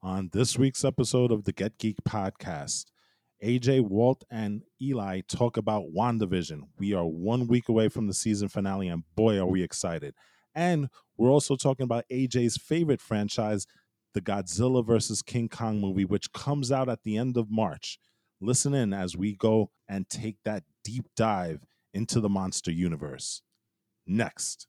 On this week's episode of the Get Geek podcast, AJ, Walt, and Eli talk about WandaVision. We are one week away from the season finale, and boy, are we excited. And we're also talking about AJ's favorite franchise, the Godzilla vs. King Kong movie, which comes out at the end of March. Listen in as we go and take that deep dive into the monster universe. Next.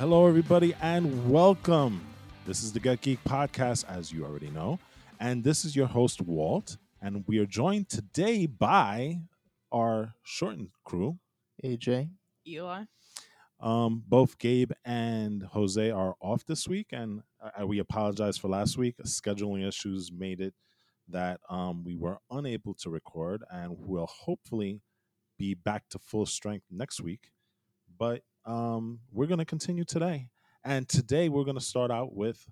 Hello, everybody, and welcome. This is the Get Geek podcast, as you already know. And this is your host, Walt. And we are joined today by our shortened crew. AJ. Eli. Um, both Gabe and Jose are off this week, and uh, we apologize for last week. Scheduling issues made it that um, we were unable to record, and we'll hopefully be back to full strength next week. But um, we're going to continue today. And today we're going to start out with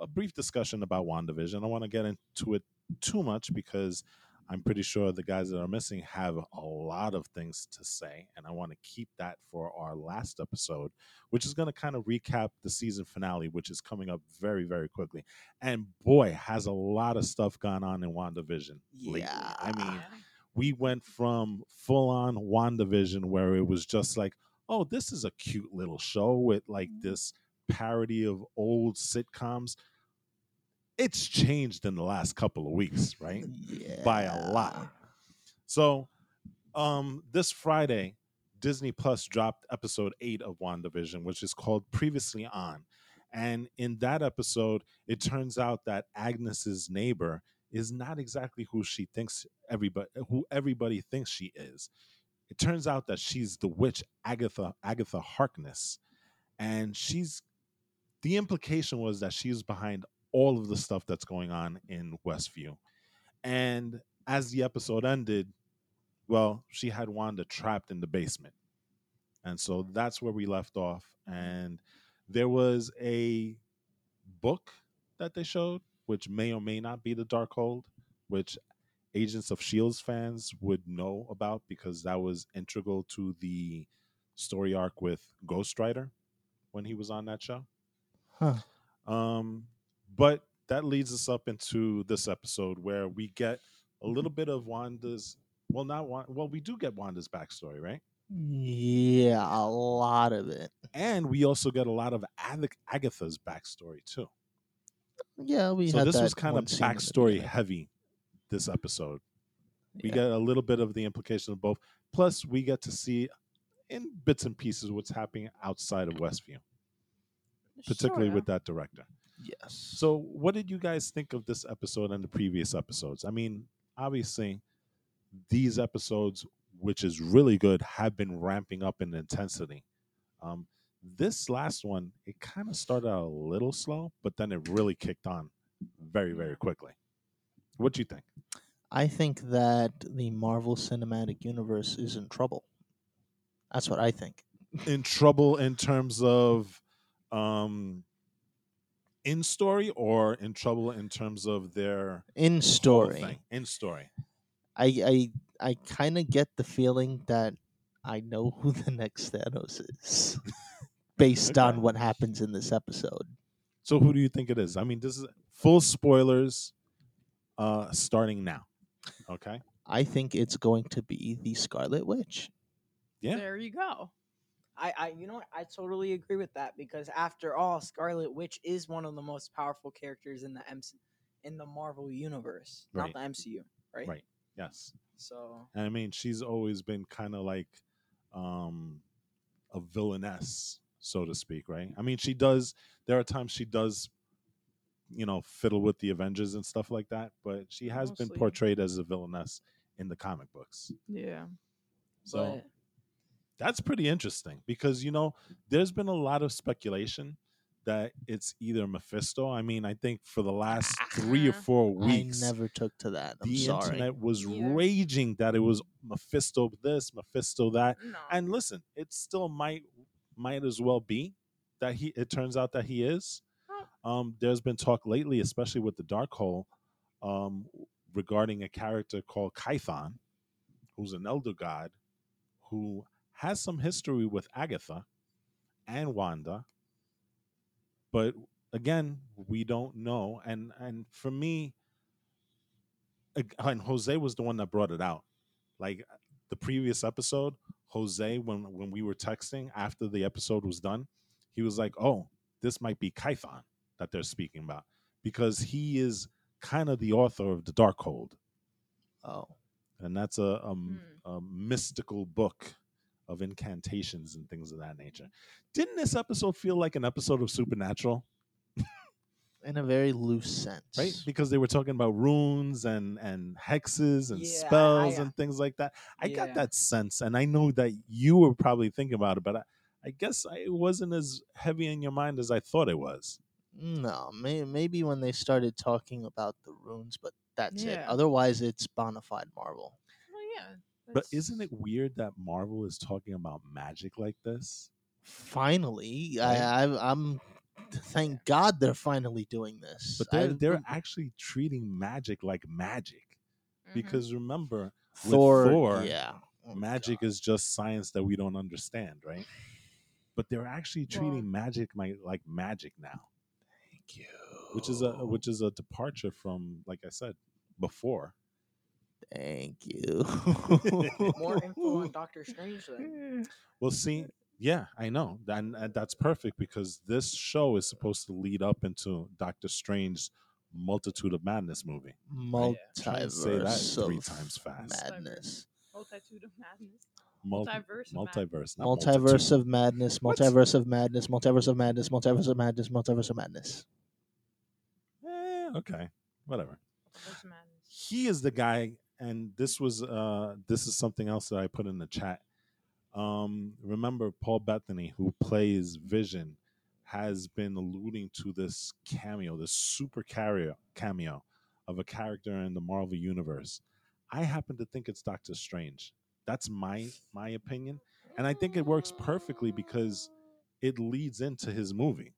a brief discussion about WandaVision. I don't want to get into it too much because I'm pretty sure the guys that are missing have a lot of things to say. And I want to keep that for our last episode, which is going to kind of recap the season finale, which is coming up very, very quickly. And boy, has a lot of stuff gone on in WandaVision lately. I mean, we went from full on WandaVision where it was just like, oh, this is a cute little show with like this parody of old sitcoms. It's changed in the last couple of weeks, right? Yeah. By a lot. So, um, this Friday, Disney Plus dropped episode eight of WandaVision, which is called Previously On. And in that episode, it turns out that Agnes's neighbor is not exactly who she thinks everybody who everybody thinks she is. It turns out that she's the witch Agatha Agatha Harkness, and she's the implication was that she's behind all of the stuff that's going on in Westview. And as the episode ended, well, she had Wanda trapped in the basement. And so that's where we left off. And there was a book that they showed, which may or may not be the Darkhold, which Agents of Shields fans would know about because that was integral to the story arc with Ghost Rider when he was on that show. Huh. Um, but that leads us up into this episode where we get a little bit of Wanda's. Well, not Wanda, well, we do get Wanda's backstory, right? Yeah, a lot of it. And we also get a lot of Ag- Agatha's backstory too. Yeah, we so had this was kind of one scene in the backstory heavy. This episode, we Yeah. get a little bit of the implication of both. Plus, we get to see in bits and pieces what's happening outside of Westview, particularly Sorta. with that director. Yes. So, what did you guys think of this episode and the previous episodes? I mean, obviously, these episodes, which is really good, have been ramping up in intensity. Um, this last one, it kind of started out a little slow, but then it really kicked on very, very quickly. What do you think? I think that the Marvel Cinematic Universe is in trouble. That's what I think. In trouble in terms of um, in story, or in trouble in terms of their In story, thing? In story. I I I kind of get the feeling that I know who the next Thanos is, based Okay. on what happens in this episode. So who do you think it is? I mean, this is full spoilers uh starting now. Okay? I think it's going to be the Scarlet Witch. Yeah. There you go. I, I, you know what? I totally agree with that because after all, Scarlet Witch is one of the most powerful characters in the MC, in the Marvel universe, Right. not the MCU, right? Right. Yes. So And I mean, she's always been kind of like um a villainess, so to speak, right? I mean, she does there are times she does you know, fiddle with the Avengers and stuff like that, but she has been portrayed as a villainess in the comic books. yeah. So but that's pretty interesting because you know there's been a lot of speculation that it's either Mephisto. I mean, I think for the last three or four weeks, I never took to that. I'm the sorry. internet was Me either. raging that it was Mephisto this, Mephisto that. No. And listen, it still might might as well be that he. It turns out that he is. Um, there's been talk lately, especially with the Darkhold, um, regarding a character called Chthon, who's an elder god, who has some history with Agatha and Wanda. But again, we don't know. And and for me, and Jose was the one that brought it out. Like the previous episode, Jose, when when we were texting after the episode was done, he was like, "Oh, this might be Chthon that they're speaking about because he is kind of the author of the Darkhold, oh, and that's a, a m- Hmm. a mystical book of incantations and things of that nature." Didn't this episode feel like an episode of Supernatural? in a very loose sense. right because they were talking about runes and and hexes and Yeah, spells I- and things like that i got that sense and i know that you were probably thinking about it but i, I guess I, it wasn't as heavy in your mind as i thought it was No, may, maybe when they started talking about the runes, but that's it. Yeah. Otherwise, it's bona fide Marvel. Well, yeah. but that's- isn't it weird that marvel is talking about magic like this Finally, Right. I, I, I'm. Thank God they're finally doing this. but they're, I've they're actually treating magic like magic Mhm. because remember with Thor. Thor, yeah, Oh, magic God. is just science that we don't understand right but they're actually treating Well- magic like, like magic now Thank you. which is a which is a departure from like I said before. Thank you. more info on Doctor Strange then. Well, see, yeah, I know, and, and that's perfect because this show is supposed to lead up into Doctor Strange's Multitude of Madness movie. Oh, Try and say that three times fast. madness. Multitude of madness. Mul- Multiverse. of multiverse, Multiverse of madness. Multiverse of madness. Multiverse of madness. Multiverse of madness. Multiverse of madness. Eh, okay, whatever. Madness. he is the guy and this was uh this is something else that i put in the chat um remember paul bettany who plays vision has been alluding to this cameo this super cameo cameo of a character in the marvel universe i happen to think it's doctor strange that's my my opinion and i think it works perfectly because it leads into his movie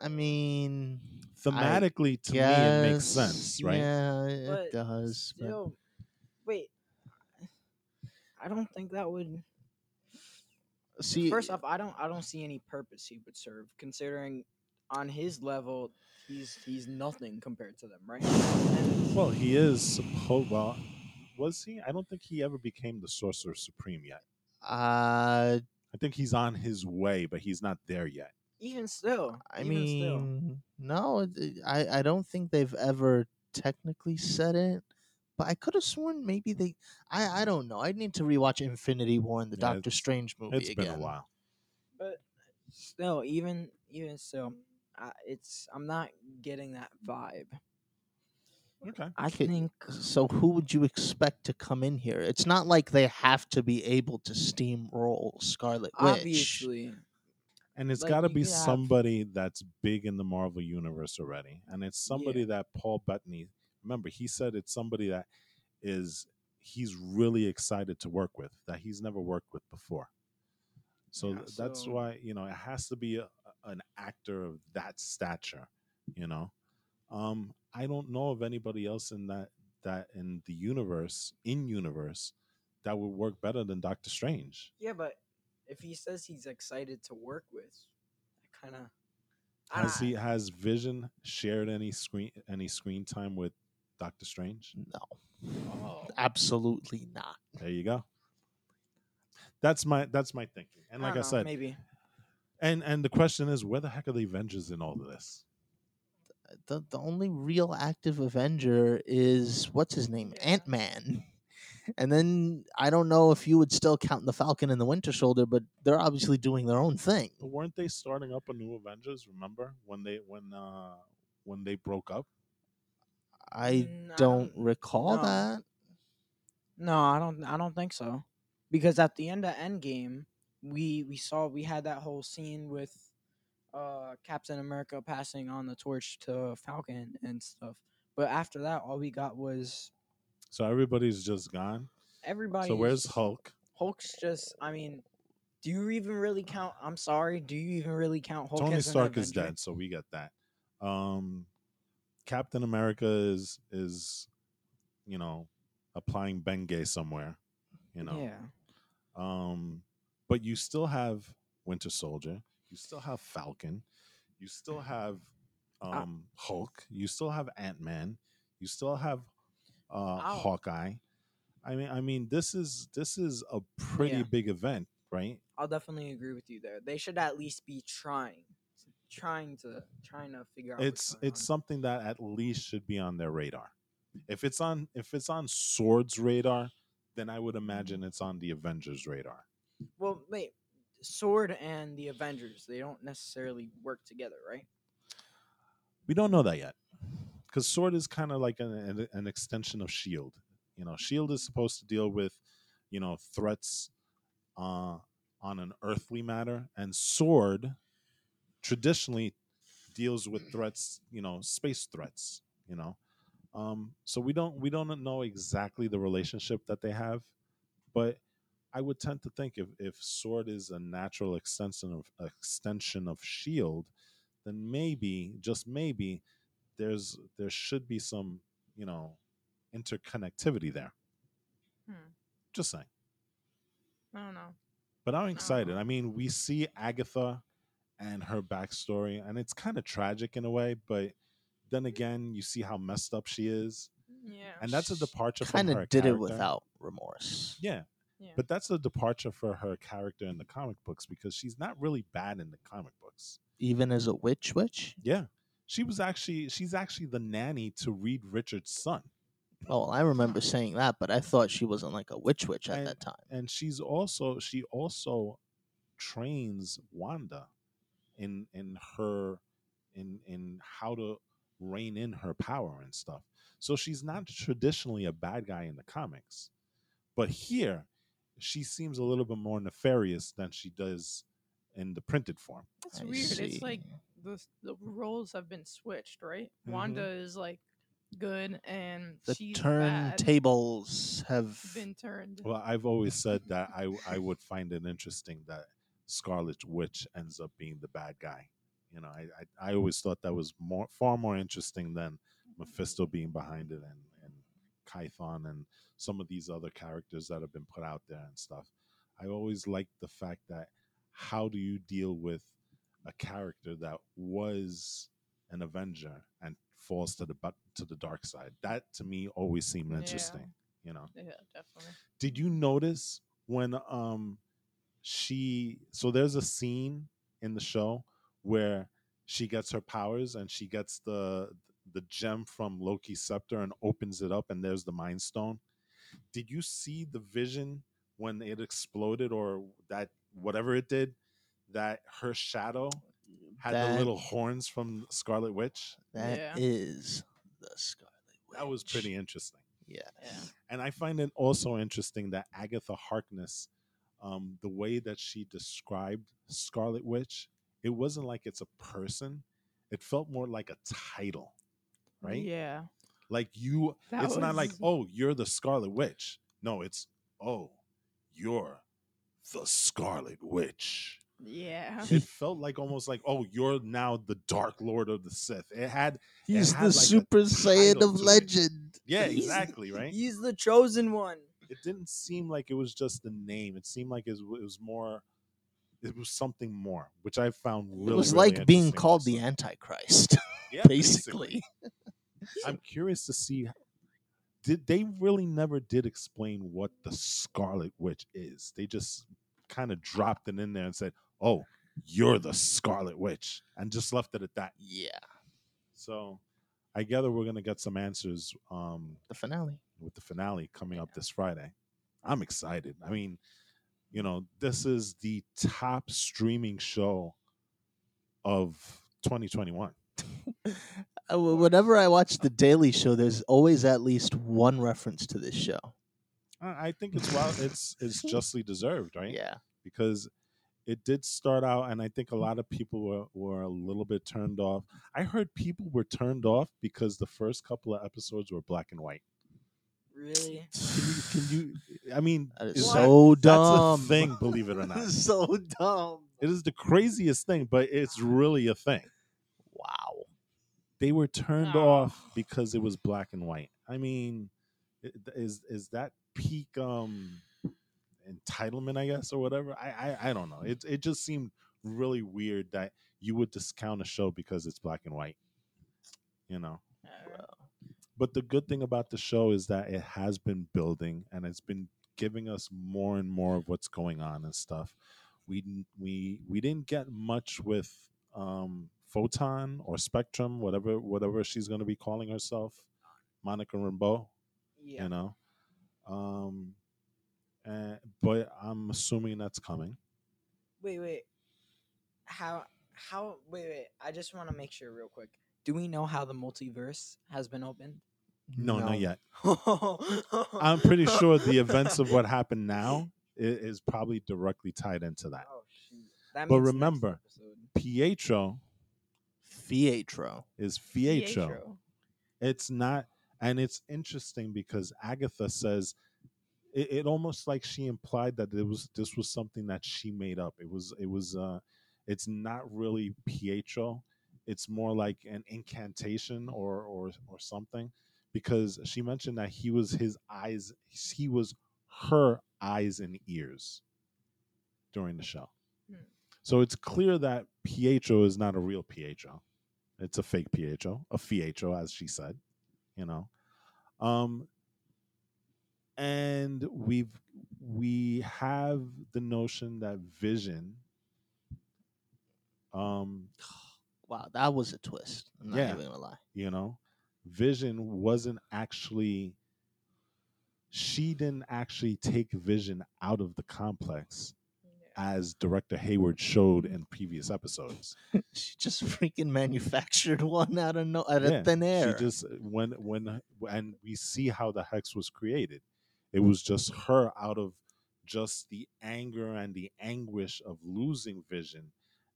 I mean, thematically to me it makes sense right Yeah, it But does. but- wait. I don't think that would. See, First off, I don't. I don't see any purpose he would serve, considering on his level, he's he's nothing compared to them, right? And- Well, he is supposed. Well, was he? I don't think he ever became the Sorcerer Supreme yet. uh, I think he's on his way, but he's not there yet. even still, I even mean, still. no, it- it- I I don't think they've ever technically said it. But I could have sworn maybe they. I I don't know. I need to rewatch Infinity War and the Yeah, Doctor Strange movie It's again. been a while. but still, even even still, I, it's I'm not getting that vibe. Okay. I Okay, think So who would you expect to come in here? It's not like they have to be able to steamroll Scarlet Witch. obviously, And it's Like, got to be could have- somebody that's big in the Marvel universe already, and it's somebody that Paul Bettany. Remember, he said it's somebody that is he's really excited to work with that he's never worked with before. So Yeah, that's so- why you know it has to be a, an actor of that stature. You know, um, I don't know of anybody else in that that in the universe in universe that would work better than Doctor Strange. yeah, but if he says he's excited to work with, I kind of. Has he has Vision shared any screen any screen time with Doctor Strange? No, Oh. absolutely not. There you go. That's my that's my thinking. And like I, don't know, said, maybe and and the question is, where the heck are the Avengers in all of this? The the only real active Avenger is what's his name, Ant Man. And then I don't know if you would still count the Falcon and the Winter Soldier, but they're obviously doing their own thing. Weren't they starting up a new Avengers? Remember when they when uh when they broke up? I I don't don't recall know. that. no, I don't. I don't think so, because at the end of Endgame, we we saw we had that whole scene with uh, Captain America passing on the torch to Falcon and stuff. But after that, all we got was So everybody's just gone. everybody. So where's Hulk? Hulk's just. I mean, do you even really count? I'm sorry. Do you even really count Hulk? Tony Stark is dead, so we get that. Um, Captain America is is, you know, applying Bengay somewhere, you know. Yeah. Um, but you still have Winter Soldier. You still have Falcon. You still have Ah. um, Hulk. You still have Ant Man. You still have uh. Hawkeye. I mean, I mean, this is this is a pretty Yeah. big event, right? I'll definitely agree with you there. They should at least be trying, trying to trying to figure out. it's it's on. something that at least should be on their radar. If it's on if it's on Sword's radar, then I would imagine it's on the Avengers radar. well, wait, Sword and the Avengers they don't necessarily work together, right? We don't know that yet, because Sword is kind of like an, an extension of Shield. You know, Shield is supposed to deal with you know threats uh, on an earthly matter, and Sword traditionally deals with threats. You know, space threats. You know, um, so we don't we don't know exactly the relationship that they have, but I would tend to think if if Sword is a natural extension of extension of Shield, then maybe just maybe there's there should be some you know interconnectivity there. Hmm. Just saying. I don't know. But I'm excited. Uh-huh. I mean, we see Agatha and her backstory, and it's kind of tragic in a way, but then again, you see how messed up she is, Yeah. and that's a departure Kind from her of did it without remorse. Yeah, yeah. but that's a departure for her character in the comic books because she's not really bad in the comic books. Even as a witch, witch. Yeah, she was actually she's actually the nanny to Reed Richards' son. Oh, I remember saying that, but I thought she wasn't like a witch, witch at And- that time. and she's also she also trains Wanda in in her in in how to rein in her power and stuff. So she's not traditionally a bad guy in the comics. But here she seems a little bit more nefarious than she does in the printed form. It's I weird. It's like the the roles have been switched, right? Mhm. Wanda is like good and The she's bad, turntables have been turned. Well, I've always said that I I would find it interesting that Scarlet Witch ends up being the bad guy. You know, I I, I always thought that was more far more interesting than Mephisto being behind it and and Chthon and some of these other characters that have been put out there and stuff. I always liked the fact that how do you deal with a character that was an Avenger and falls to the bu- to the dark side? That to me always seemed Yeah. interesting. You know Yeah, definitely. did you notice when um she so there's a scene in the show where she gets her powers and she gets the the gem from Loki's scepter and opens it up and there's the mind stone. Did you see the vision when it exploded or that whatever it did that her shadow had the little horns from Scarlet Witch? That Yeah. is the Scarlet Witch. That was pretty interesting. Yeah. Yeah. and I find it also interesting that Agatha Harkness, um, the way that she described Scarlet Witch, it wasn't like it's a person. It felt more like a title, right? Yeah. Like you, That it's not like, oh, you're the Scarlet Witch. No, it's, oh, you're the Scarlet Witch. Yeah. It felt like almost like, oh, you're now the Dark Lord of the Sith. It had, He's had the like Super Saiyan of to it. legend. yeah, He's- exactly, right? He's the chosen one. it didn't seem like it was just the name. It seemed like it was, it was more. It was something more, which I found really. it was really like being called the. Antichrist, Yeah, basically. I'm curious to see. Did they really never did explain what the Scarlet Witch is? They just kind of dropped it in there and said, "Oh, you're the Scarlet Witch," and just left it at that. Yeah. So, I gather we're gonna get some answers um, The finale. with the finale coming up this Friday. I'm excited. I mean, you know, this is the top streaming show of 2021. Uh, wh- Whenever I watch The Daily Show, there's always at least one reference to this show. I think it's well, it's it's justly deserved, right? Yeah. Because it did start out, and I think a lot of people were were a little bit turned off. I heard people were turned off because the first couple of episodes were black and white. Really? Can you? Can you I mean, That is is so that, dumb. That's a thing, believe it or not. so dumb. It is the craziest thing, but it's really a thing. Wow. They were turned Oh. off because it was black and white. I mean, is is that peak um entitlement, I guess, or whatever? I I, I don't know. It it just seemed really weird that you would discount a show because it's black and white. You know. But the good thing about the show is that it has been building and it's been giving us more and more of what's going on and stuff. We didn't- we we didn't get much with um, Photon or Spectrum, whatever whatever she's going to be calling herself, Monica Rambeau. Yeah. You know, um, and, but I'm assuming that's coming. Wait, wait. How? How? Wait, wait. I just want to make sure real quick. Do we know how the multiverse has been opened? No, No. not yet. I'm pretty sure the events of what happened now is probably directly tied into that. Oh! That But remember. Pietro Fietro. is Fietro. Pietro. It's not, and it's interesting because Agatha says it, it almost like she implied that it was this was something that she made up. It was it was uh, it's not really Pietro. It's more like an incantation or or or something, because she mentioned that he was his eyes. He was her eyes and ears during the show. Hmm. So it's clear that Pietro is not a real Pietro. It's a fake Pietro, a Fietro, as she said, you know. Um, and we've we have the notion that Vision, um, Wow, that was a twist. I'm not Yeah. even gonna lie. you know, Vision wasn't actually. She didn't actually take Vision out of the complex as director Hayward showed in previous episodes. She just freaking manufactured one out of no out Yeah, of thin air. She just when when and we see how the hex was created. It was just her out of just the anger and the anguish of losing vision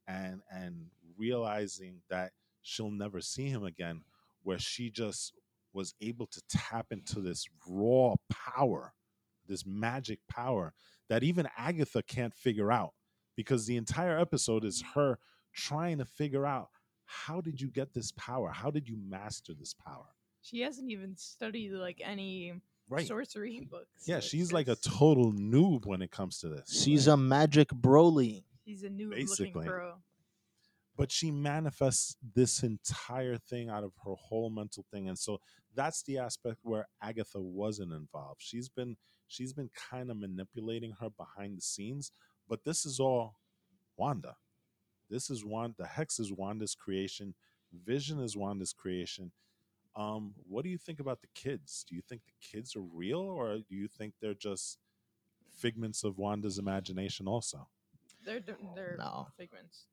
and and realizing that she'll never see him again where she just was able to tap into this raw power this magic power that even Agatha can't figure out because the entire episode is her trying to figure out how did you get this power? How did you master this power? She hasn't even studied like any right. sorcery books. Yeah, so it's she's like a total noob when it comes to this. She's a magic Broly. She's a new basically. looking pro. but she manifests this entire thing out of her whole mental thing and so that's the aspect where agatha wasn't involved she's been she's been kind of manipulating her behind the scenes but this is all wanda this is one the hex is wanda's creation vision is wanda's creation um what do you think about the kids do you think the kids are real or do you think they're just figments of wanda's imagination also They're they're No. figments.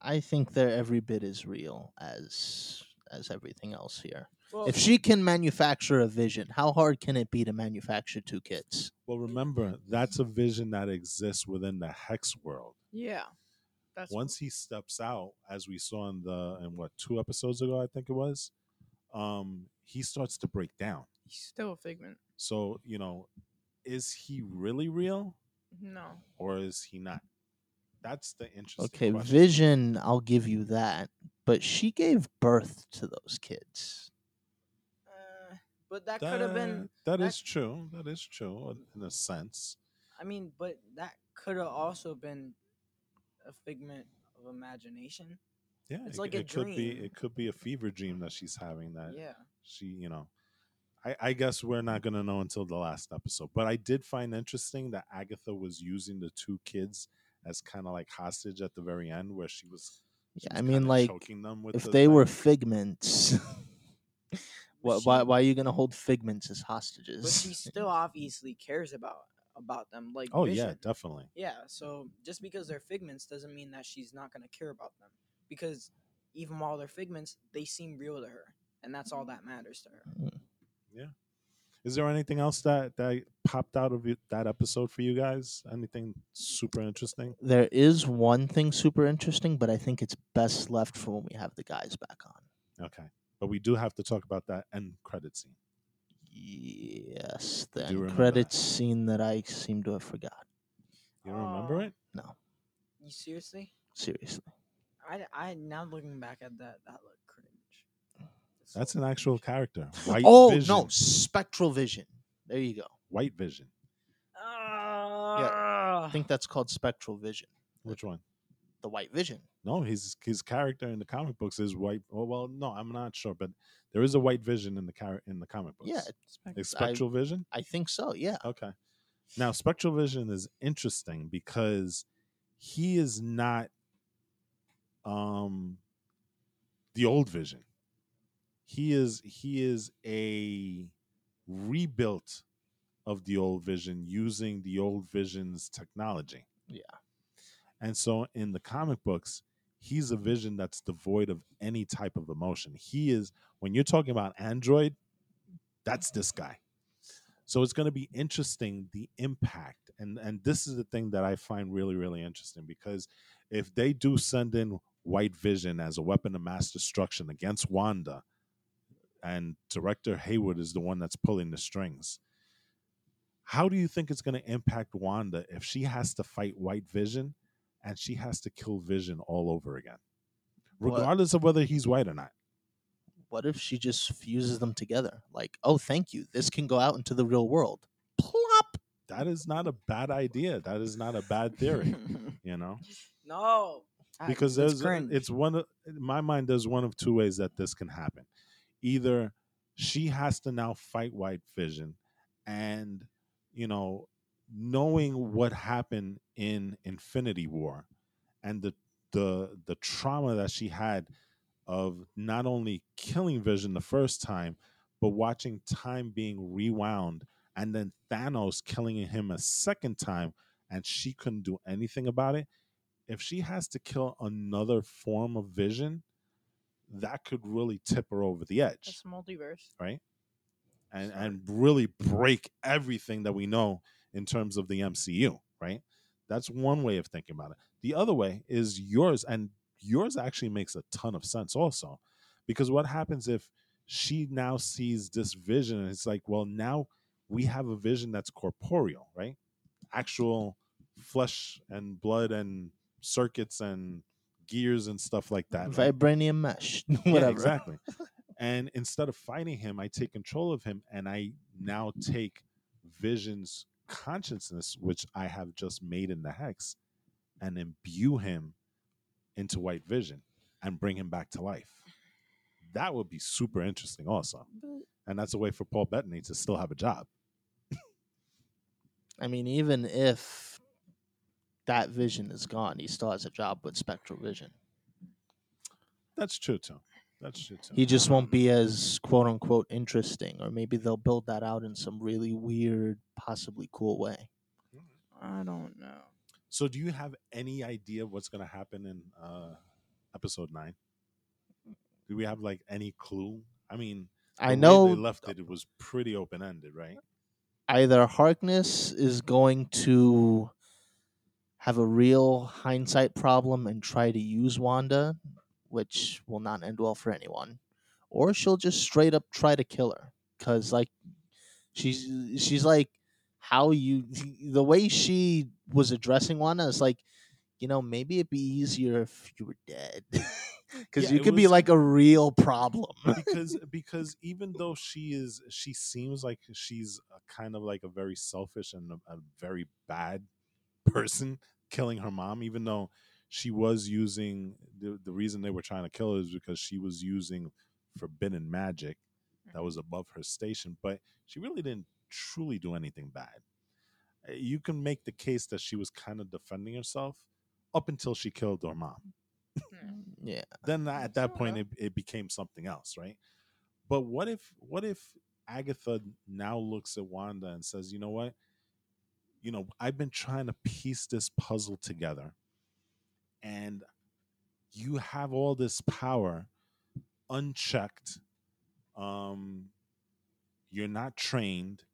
I think they're every bit as real as as everything else here. Well, If she can manufacture a vision, how hard can it be to manufacture two kids? Well, remember, that's a vision that exists within the hex world. Yeah, that's Once he steps out, as we saw in the in what two episodes ago, I think it was, um, he starts to break down. he's still a figment. So you know, is he really real No, or is he not? That's the interesting. Okay, question. vision, I'll give you that, but she gave birth to those kids. Uh, but that could have been. That that- is true. That is true in a sense. I mean, but that could have also been a figment of imagination. Yeah, It's it, like a it could be. It could be a fever dream that she's having. That Yeah. she you know I, I guess we're not going to know until the last episode but i did find interesting that agatha was using the two kids as kind of like hostage at the very end where she was she Yeah, I mean, like, them with If the they were figments, why, she- why why are you gonna hold figments as hostages? But she still obviously cares about about them. Like oh yeah definitely Yeah, so just because they're figments doesn't mean that she's not going to care about them. Because even while they're figments, they seem real to her. And that's all that matters to her. Mm. Yeah. Is there anything else that that popped out of that episode for you guys? Anything super interesting? There is one thing super interesting, but I think it's best left for when we have the guys back on. Okay, but we do have to talk about that end credit scene. Yes, the end remember credits that? scene that I seem to have forgot. You don't remember Oh. it? No, You seriously? seriously. I, I now looking back at that, that looked cringe. That's an actual character. White oh Vision. no, Spectral Vision. There you go. White Vision. Ah. I think that's called Spectral Vision. Which one? The White Vision. No, his his character in the comic books is white. Oh well, no, I'm not sure, but there is a white vision in the char- in the comic books. Yeah, Like I- spectral vision. I think so. Yeah. Okay. Now, spectral vision is interesting because he is not um the old vision. He is he is a rebuilt of the old vision using the old vision's technology. Yeah. And so in the comic books, he's a vision that's devoid of any type of emotion. He is when you're talking about android, that's this guy. So it's going to be interesting the impact, and and this is the thing that I find really really interesting because if they do send in White Vision as a weapon of mass destruction against Wanda, and director Hayward is the one that's pulling the strings, how do you think it's going to impact Wanda if she has to fight White Vision and she has to kill Vision all over again, What- regardless of whether he's white or not? What if she just fuses them together? Like, oh, thank you. This can go out into the real world. Plop. That is not a bad idea. That is not a bad theory. You know. no. Because it's there's uh, cringe. it's one of in my mind there's one of two ways that this can happen either she has to now fight white vision and you know knowing what happened in infinity war and the the the trauma that she had of not only killing vision the first time but watching time being rewound and then Thanos killing him a second time and she couldn't do anything about it if she has to kill another form of vision, that could really tip her over the edge, That's multiverse. right? And and really break everything that we know in terms of the MCU, right? That's one way of thinking about it. The other way is yours, and yours actually makes a ton of sense also, because what happens if she now sees this vision and it's like, well, now we have a vision that's corporeal, right? Actual flesh and blood and circuits and gears and stuff like that. right? Vibranium mesh. Yeah, Whatever. exactly. and instead of fighting him, I take control of him and I now take Vision's consciousness, which I have just made in the hex, and imbue him into White Vision and bring him back to life. That would be super interesting, also. And that's a way for Paul Bettany to still have a job. I mean, even if that vision is gone, he still has a job with Spectral Vision. That's true, too. That's true. He just won't be as quote unquote interesting, or maybe they'll build that out in some really weird, possibly cool way. I don't know. So, do you have any idea what's going to happen in uh, episode nine? Do we have like any clue? I mean, the I way know they left it. It was pretty open ended, right? either Harkness is going to have a real hindsight problem and try to use Wanda, which will not end well for anyone, or she'll just straight up try to kill her because like she's she's like how you the way she was addressing Wanda is like you know maybe it'd be easier if you were dead because Yeah, you could be like a real problem. because because even though she is she seems like she's a kind of like a very selfish and a, a very bad person killing her mom even though she was using the, the reason they were trying to kill her is because she was using forbidden magic that was above her station but she really didn't truly do anything bad. Uh, you can make the case that she was kind of defending herself up until she killed her mom. Yeah, then tha- at that Sort point it, it became something else right? But what if what if agatha now looks at wanda and says you know what? You know i've been trying to piece this puzzle together and you have all this power unchecked um you're not trained,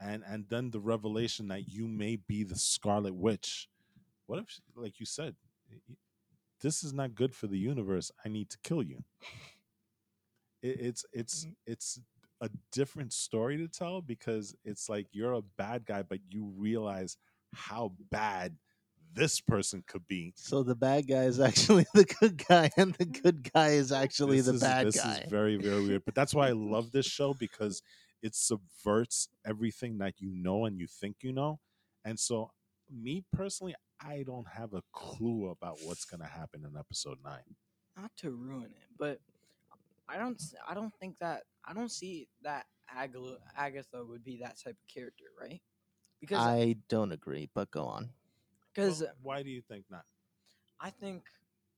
and and then the revelation that you may be the Scarlet Witch. What if, like you said, this is not good for the universe. I need to kill you. It, it's it's Mm-hmm. it's a different story to tell because it's like you're a bad guy, but you realize how bad this person could be. So the bad guy is actually the good guy, and the good guy is actually This the is- bad this guy. This is very very weird, but that's why I love this show because it subverts everything that you know and you think you know, and so me personally, I don't have a clue about what's gonna happen in episode nine. not to ruin it, but I don't I don't think that I don't see that Agatha, Agatha would be that type of character, right? Because I don't agree, but go on. Because Well, why do you think not? I think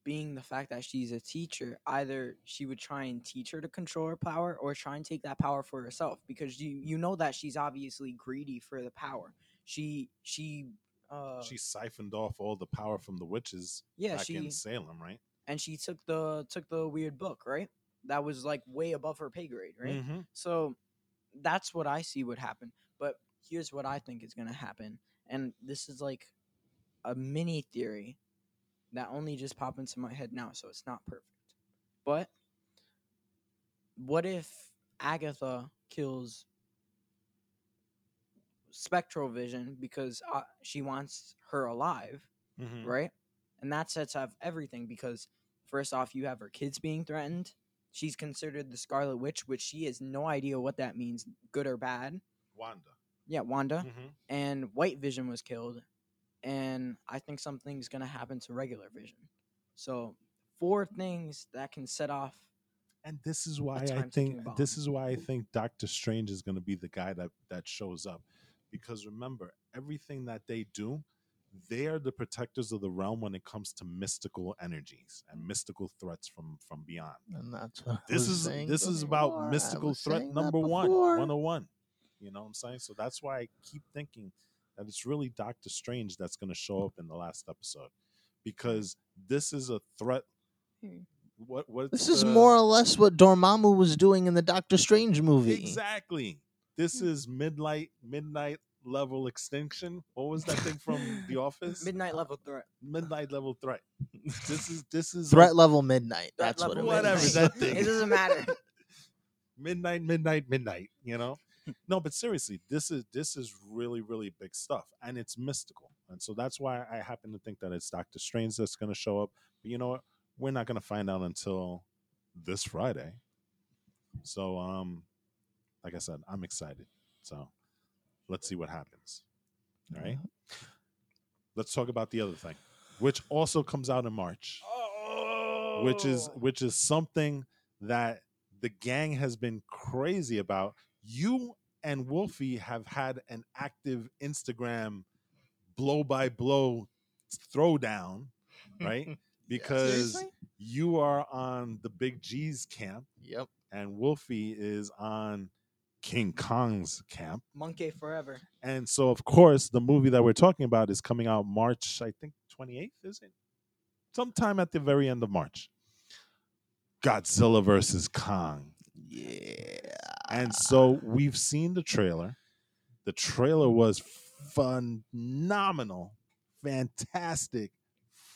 being the fact that she's a teacher, either she would try and teach her to control her power or try and take that power for herself because you you know that she's obviously greedy for the power. She she uh she siphoned off all the power from the witches yeah, back she in Salem, right? and she took the took the weird book, right? That was like way above her pay grade, right? Mm-hmm. So that's what I see would happen. But here's what I think is going to happen. And this is like a mini theory that only just popped into my head now, so it's not perfect. But what if Agatha kills Spectral Vision because uh, she wants her alive, Mm-hmm. right? And that sets off everything because first off, you have her kids being threatened. She's considered the Scarlet Witch, which she has no idea what that means, good or bad. Wanda. Yeah, Wanda. Mm-hmm. And White Vision was killed. And I think something's going to happen to regular Vision. So, four things that can set off. And this is why I think bomb. this is why I think Doctor Strange is going to be the guy that that shows up, because remember everything that they do, they are the protectors of the realm when it comes to mystical energies and mm. mystical threats from from beyond. And that's what This is saying this is before. about mystical threat number one, before. 101. You know what I'm saying? So that's why I keep thinking that it's really Doctor Strange that's going to show up in the last episode, because this is a threat. Hmm. What what This is more or less what Dormammu was doing in the Doctor Strange movie. Exactly. This is midnight midnight level extinction. What was that thing from The Office? Midnight level threat. midnight level threat. This is this is Threat like level midnight. Threat That's what it was. Whatever, midnight. that thing. It doesn't matter. midnight, midnight, midnight. You know. No, but seriously, this is this is really really big stuff, and it's mystical, and so that's why I happen to think that it's Doctor Strange that's going to show up. But you know what? We're not going to find out until this Friday. So, um, like I said, I'm excited. So, let's see what happens. All right. Let's talk about the other thing, which also comes out in March which is Oh. which is something that the gang has been crazy about. You and Wolfie have had an active Instagram blow by blow throwdown, right? Because Seriously? you are on the Big G's camp Yep. and Wolfie is on King Kong's camp. Monkey forever. And so of course the movie that we're talking about is coming out March, I think 28th, is it? Sometime at the very end of March. Godzilla versus Kong. Yeah. And so we've seen the trailer. The trailer was phenomenal, fantastic,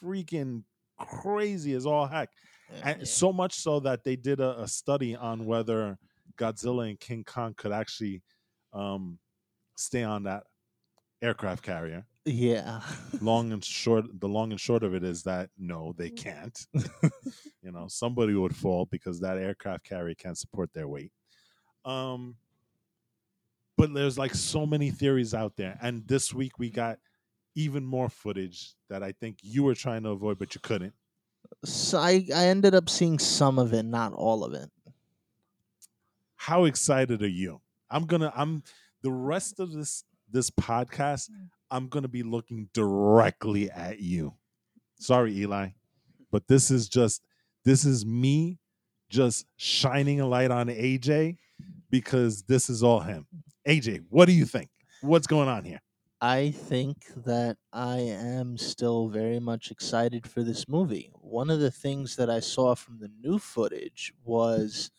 freaking crazy as all heck. And so much so that they did a, a study on whether Godzilla and King Kong could actually um, stay on that aircraft carrier. yeah. Long and short, the long and short of it is that no, they can't. you know, somebody would fall because that aircraft carrier can't support their weight. Um, but there's like so many theories out there, and this week we got even more footage that I think you were trying to avoid, but you couldn't. So I, I ended up seeing some of it, not all of it. how excited are you i'm gonna i'm the rest of this this podcast i'm gonna be looking directly at you sorry eli but this is just this is me just shining a light on aj because this is all him aj what do you think what's going on here I think that I am still very much excited for this movie. One of the things that I saw from the new footage was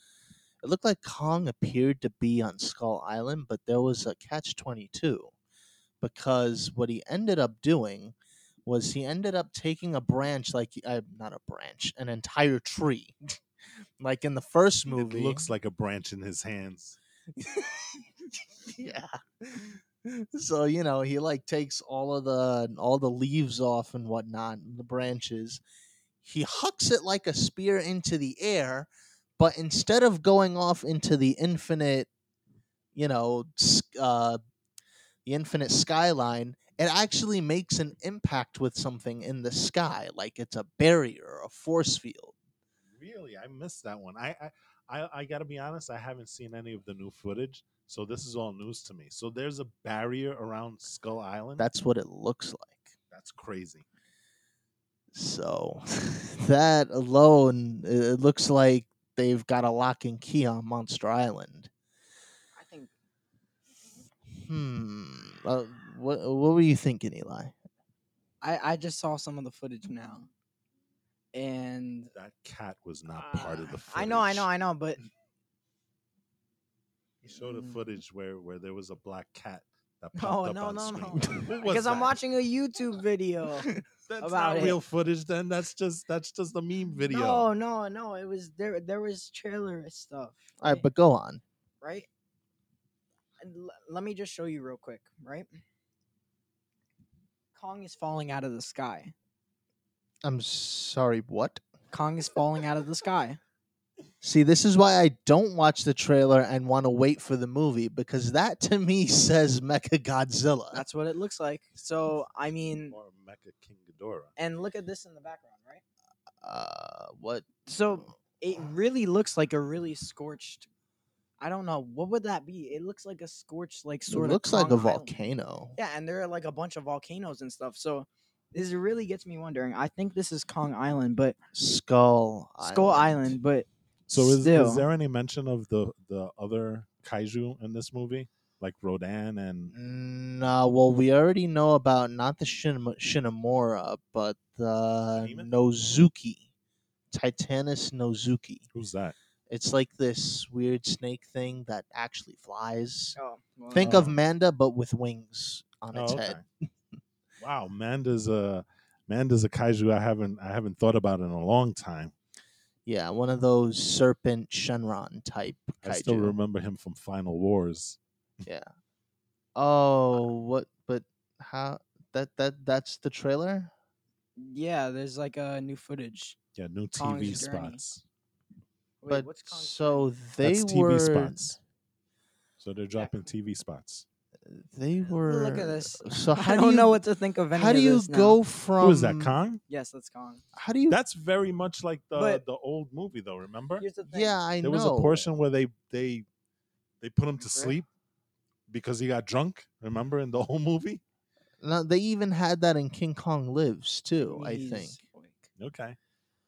it looked like Kong appeared to be on Skull Island, but there was a catch 22 because what he ended up doing was he ended up taking a branch like uh, not a branch, an entire tree. like in the first movie. It looks like a branch in his hands. yeah. So, you know, he like takes all of the all the leaves off and whatnot, the branches. He hucks it like a spear into the air, but instead of going off into the infinite, you know, uh, the infinite skyline, it actually makes an impact with something in the sky, like it's a barrier a force field. Really, I missed that one. I, I, I, I got to be honest. I haven't seen any of the new footage, so this is all news to me. So there's a barrier around Skull Island. That's what it looks like. That's crazy. So that alone, it looks like they've got a lock and key on Monster Island. I think. Hmm. Uh, what What were you thinking, Eli? I I just saw some of the footage now, and that cat was not part of the. Footage. I know, I know, I know, but he showed a Mm. footage where where there was a black cat that No, popped up no, on no, screen. no. What was because I'm watching a YouTube video. That's about not it. real footage. Then that's just that's just a meme video. No, no, no. It was there. There was trailer stuff. All right, right? but go on. right? And l- let me just show you real quick, right? Kong is falling out of the sky. I'm sorry. What? Kong is falling out of the sky. See, this is why I don't watch the trailer and want to wait for the movie because that to me says Mecha Godzilla. That's what it looks like. So, I mean, Or Mecha King Ghidorah. and look at this in the background, right? Uh, what? So, it really looks like a really scorched. I don't know what would that be. It looks like a scorched, like It sort of. looks like a Kong Island. volcano. Yeah, and there are like a bunch of volcanoes and stuff. So, this really gets me wondering. I think this is Kong Island, but Skull. Skull Island, but So is, Still. is there any mention of the the other kaiju in this movie, like Rodan and No, well, we already know about not the Shin- Shinomura, but the Demon? Nozuki, Titanus Nozuki. who's that? It's like this weird snake thing that actually flies. oh, well, Think Oh. of Manda, but with wings on Oh, its okay. head. wow, Manda's a uh, Manda's a kaiju I haven't I haven't thought about in a long time. Yeah, one of those serpent Shenron type kaiju. I still remember him from Final Wars. Yeah. Oh, what? But how? That that that's the trailer. Yeah, there's like a new footage. Yeah, new TV Kong's spots. Wait, but what's so they That's TV were spots. So they're dropping TV spots. They were. Look at this. So how I do don't you know what to think of any how of do you this now. go from? Who is that? Kong? Yes, that's Kong. How do you? That's very much like the But- the old movie, though. Remember? Here's the thing. yeah, I know. there know. was a portion where they they they put him to sleep because he got drunk. Remember in the whole movie? Now, they even had that in King Kong Lives too. I think. Okay.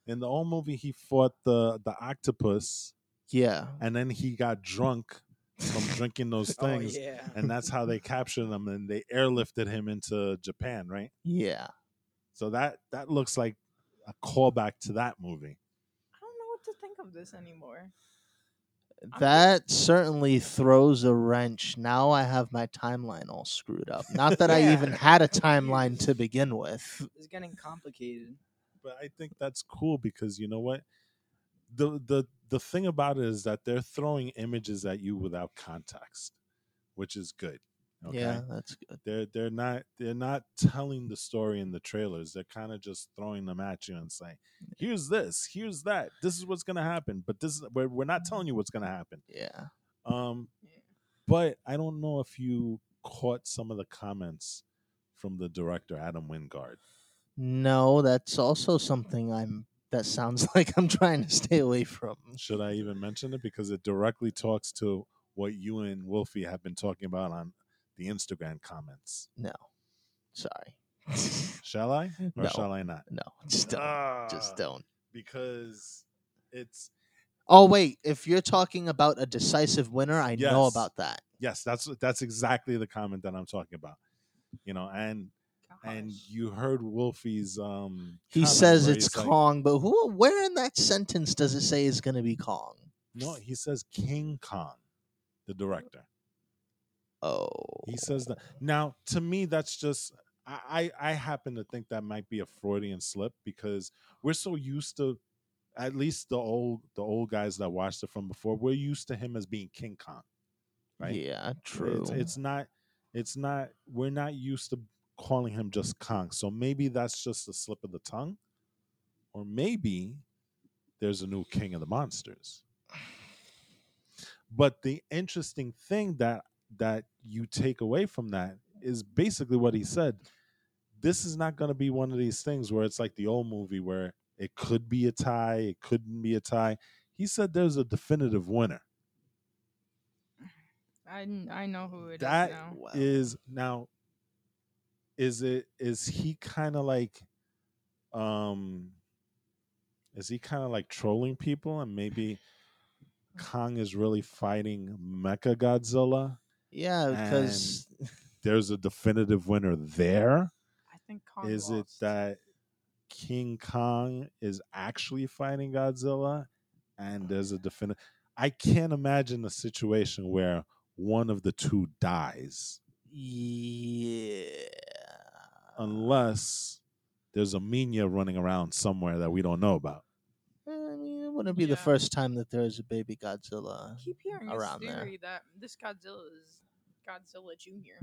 In the old movie, he fought the the octopus, Yeah. and then he got drunk from drinking those Oh, things, yeah. and that's how they captured him, and they airlifted him into Japan, right? Yeah. So that that looks like a callback to that movie. I don't know what to think of this anymore. I'm That certainly throws a wrench. Now I have my timeline all screwed up. Not that I even had a timeline to begin with. It's getting complicated. but I think that's cool because you know what the the the thing about it is that they're throwing images at you without context, which is good. Okay? Yeah, that's good. They're they're not they're not telling the story in the trailers. They're kind of just throwing them at you and saying, "Here's this, here's that. This is what's gonna happen." But this is we're, we're not telling you what's gonna happen. Yeah. Um, Yeah. but I don't know if you caught some of the comments from the director Adam Wingard. No, that's also something I'm that sounds like I'm trying to stay away from. Should I even mention it because it directly talks to what you and Wolfie have been talking about on the Instagram comments? No. Sorry. Shall I or No. shall I not? No, just don't. just Ah, don't. because it's Oh wait, if you're talking about a decisive winner, I know about that. yes, that's that's exactly the comment that I'm talking about. You know, and and you heard Wolfie's um He says it's he's like- Kong, but who where in that sentence does it say is going to be Kong? No, he says King Kong, the director. Oh, He says that. Now, to me, that's just. I, I I happen to think that might be a Freudian slip because we're so used to, at least the old the old guys that watched it from before, we're used to him as being King Kong. right? Yeah, true. It's, it's not. It's not. We're not used to calling him just Kong. So maybe that's just a slip of the tongue, or maybe there's a new King of the Monsters. But the interesting thing that that you take away from that is basically what he said. This is not going to be one of these things where it's like the old movie where it could be a tie, it couldn't be a tie. He said there's a definitive winner. I, I know who it is. That is now. Wow. is now is it is he kind of like um is he kind of like trolling people and maybe Kong is really fighting Mecha Godzilla? yeah, because There's a definitive winner there. I think Kong Is it that King Kong is actually fighting Godzilla and there's a definitive I can't imagine a situation where one of the two dies yeah, unless there's a Minya running around somewhere that we don't know about. I mean, it wouldn't be the first time that there is a baby Godzilla. I keep hearing around this there. theory that this Godzilla is Godzilla Junior.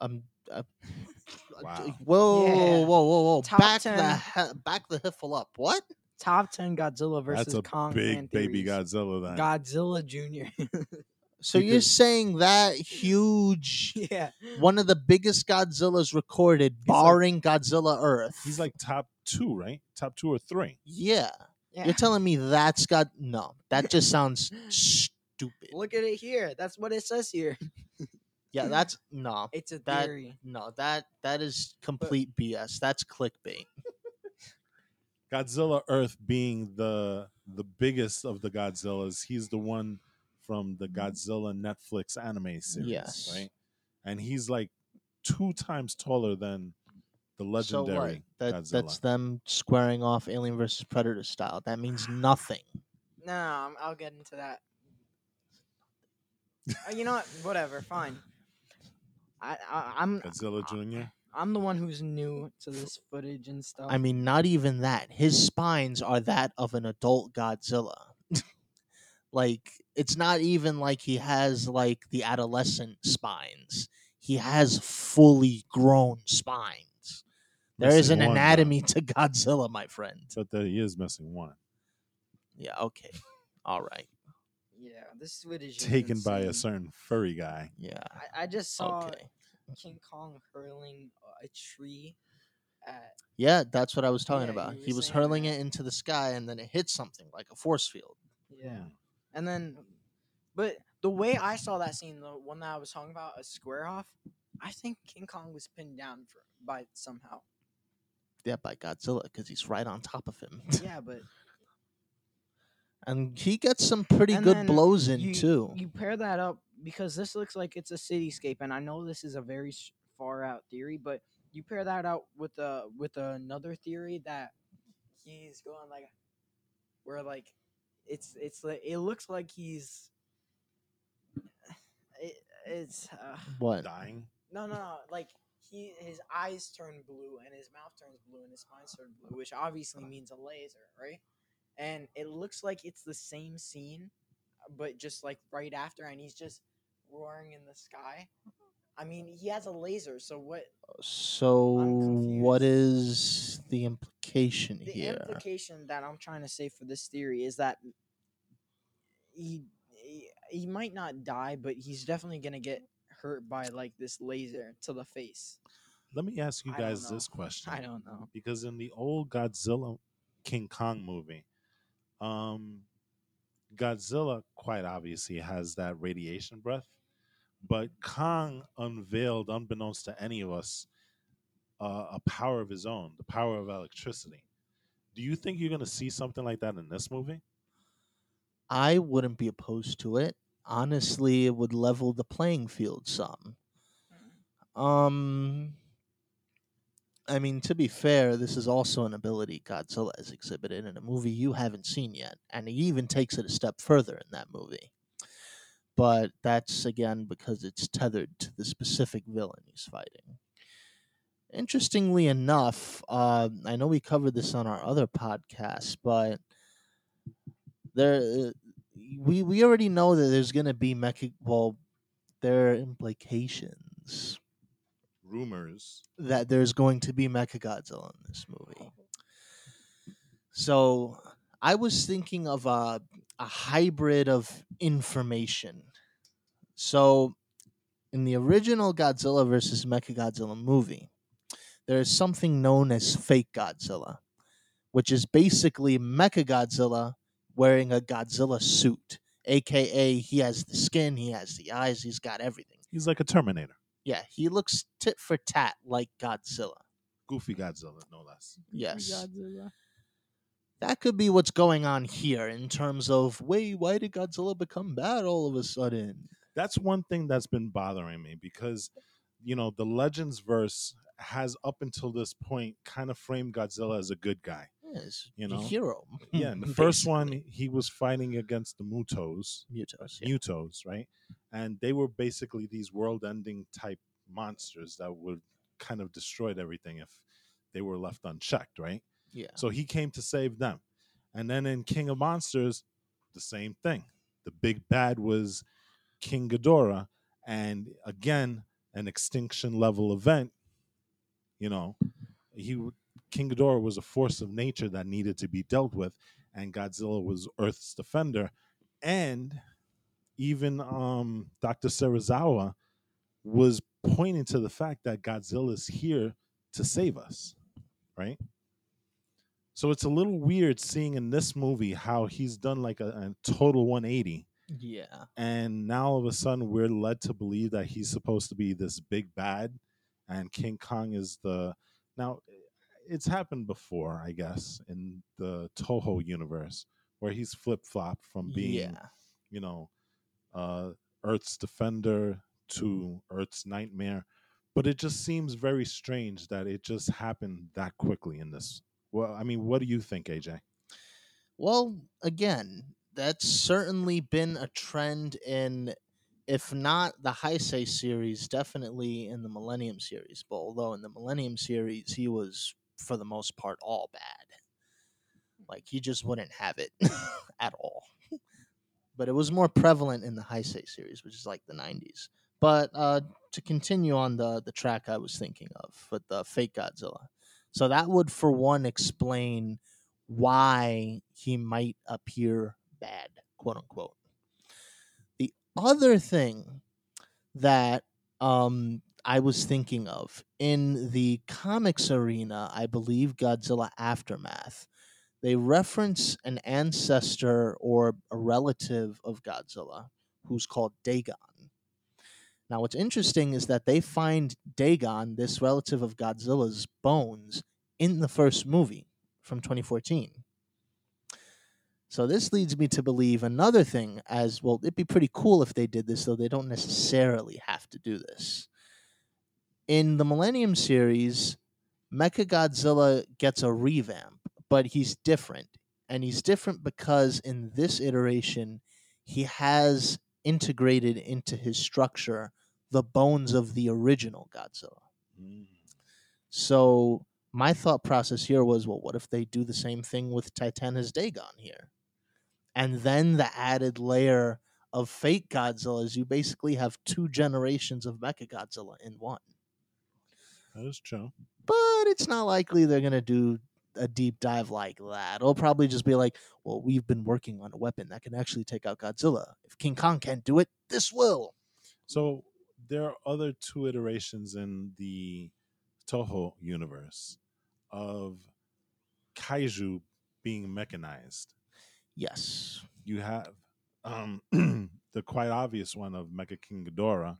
Um, uh, Wow. whoa, Yeah. whoa, whoa, whoa! Top Back the 10. he- back the hiffle up. What? Top ten Godzilla versus That's a Kong big baby theories. Godzilla. Then Godzilla Junior. So you're saying that huge, yeah. one of the biggest Godzillas recorded, like- barring Godzilla Earth? he's like top two, right? Top two or three. yeah. yeah. You're telling me that's got no? That just sounds stupid. Look at it here. That's what it says here. Yeah, that's no, It's a That- theory. no. That that is complete BS. That's clickbait. Godzilla Earth being the the biggest of the Godzillas. He's the one from the Godzilla Netflix anime series, Yes. right? And he's like two times taller than the So what? legendary That Godzilla. that's them squaring off Alien versus Predator style. That means nothing. No, I'm- I'll get into that. Uh, you know what? Whatever. Fine. I, I I'm Godzilla Junior. I'm the one who's new to this footage and stuff. I mean, not even that. His spines are that of an adult Godzilla. like it's not even like he has like the adolescent spines. He has fully grown spines. There is an Missing one, though. anatomy to Godzilla, my friend. but that he is missing one, Yeah, okay. All right. yeah, this footage is taken by a certain furry guy. Yeah. I, I just saw Okay. King Kong hurling a tree at Yeah, that's what I was talking Yeah, about. you He was hurling that. it into the sky and then it hit something like a force field. yeah, Hmm. And then, but the way I saw that scene, the one that I was talking about, a square off, I think King Kong was pinned down for by somehow. Yeah, by Godzilla because he's right on top of him. Yeah, but and he gets some pretty And good blows in you, too. You pair that up because this looks like it's a cityscape, and I know this is a very far out theory, but you pair that out with a with another theory that he's going like, where like, it's it's like it looks like he's. It, it's uh, what? Dying. no no no like he his eyes turn blue and his mouth turns blue and his spine turns blue, which obviously means a laser, right? And it looks like it's the same scene, but just like right after, and he's just roaring in the sky. I mean, he has a laser, so what? So what confused. is the implication The here? The implication that I'm trying to say for this theory is that he, he he might not die, but he's definitely gonna get hurt by like this laser to the face. Let me ask you guys this question. I don't know. because in the old Godzilla King Kong movie, um, Godzilla quite obviously has that radiation breath, but Kong unveiled, unbeknownst to any of us, uh, a power of his own, the power of electricity. Do you think you're going to see something like that in this movie? I wouldn't be opposed to it. Honestly, it would level the playing field some. Um I mean, to be fair, this is also an ability Godzilla has exhibited in a movie you haven't seen yet, and he even takes it a step further in that movie. But that's again because it's tethered to the specific villain he's fighting. Interestingly enough, uh, I know we covered this on our other podcast, but there we we already know that there's going to be mecha. Well, there are implications Rumors. that there's going to be Mecha Godzilla in this movie. So I was thinking of a a hybrid of information. So in the original Godzilla versus Mechagodzilla movie, there is something known as fake Godzilla, which is basically Mechagodzilla wearing a Godzilla suit, aka he has the skin, he has the eyes, he's got everything. He's like a Terminator. Yeah, he looks tit for tat like Godzilla. Goofy Godzilla, no less. Yes. Godzilla. That could be what's going on here in terms of, wait, why did Godzilla become bad all of a sudden? That's one thing that's been bothering me because, you know, the Legends verse has up until this point kind of framed Godzilla as a good guy. Yes, You the know? hero. Yeah, in the first one, he was fighting against the Mutos, Mutos. Yeah. Mutos, right? And they were basically these world-ending type monsters that would kind of destroyed everything if they were left unchecked, right? yeah. So he came to save them. And then in King of Monsters, the same thing. The big bad was King Ghidorah, and again, an extinction level event. You know, he King Ghidorah was a force of nature that needed to be dealt with, and Godzilla was Earth's defender. And even um, Dr. Serizawa was pointing to the fact that Godzilla is here to save us, right? So it's a little weird seeing in this movie how he's done like a, a total 180 Yeah. and now all of a sudden we're led to believe that he's supposed to be this big bad and king kong is the now it's happened before i guess in the toho universe where he's flip-flopped from being yeah. you know uh earth's defender to earth's nightmare but it just seems very strange that it just happened that quickly in this well i mean what do you think aj Well, again, that's certainly been a trend in, if not the Heisei series, definitely in the Millennium series. But although in the Millennium series, he was, for the most part, all bad. Like, he just wouldn't have it at all. But it was more prevalent in the Heisei series, which is like the 90s. But uh, to continue on the, the track I was thinking of with the fake Godzilla. So that would, for one, explain why he might appear bad, quote unquote. The other thing that um, I was thinking of in the comics arena, I believe Godzilla Aftermath, they reference an ancestor or a relative of Godzilla who's called Dagon. Now, what's interesting is that they find Dagon, this relative of Godzilla's bones, in the first movie from 2014. So this leads me to believe another thing as well it'd be pretty cool if they did this though they don't necessarily have to do this. In the Millennium series, Mechagodzilla gets a revamp, but he's different. And he's different because in this iteration he has integrated into his structure the bones of the original Godzilla. Hmm. So my thought process here was, well, what if they do the same thing with Titanus Dagon here? And then the added layer of fake Godzilla is you basically have two generations of Mecha Godzilla in one. that is true But it's not likely they're gonna do a deep dive like that. It'll probably just be like, well, we've been working on a weapon that can actually take out Godzilla. If King Kong can't do it, this will. So there are other two iterations in the Toho universe of kaiju being mechanized. Yes. You have um, the quite obvious one of Mecha King Ghidorah,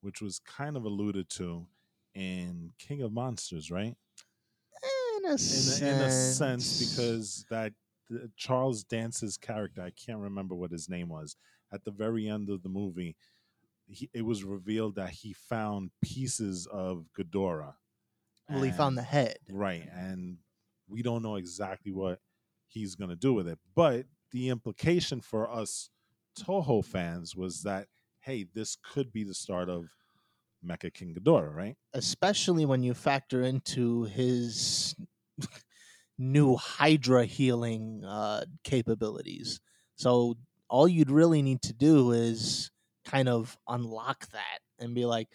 which was kind of alluded to in King of Monsters, right? In a, In a, sense. in a sense, because that Charles Dance's character, I can't remember what his name was, at the very end of the movie, he, it was revealed that he found pieces of Ghidorah, Well, he found the head. Right. And we don't know exactly what he's going to do with it. But the implication for us Toho fans was that, hey, this could be the start of Mecha King Ghidorah, right? especially when you factor into his new Hydra healing uh, capabilities. So all you'd really need to do is kind of unlock that and be like,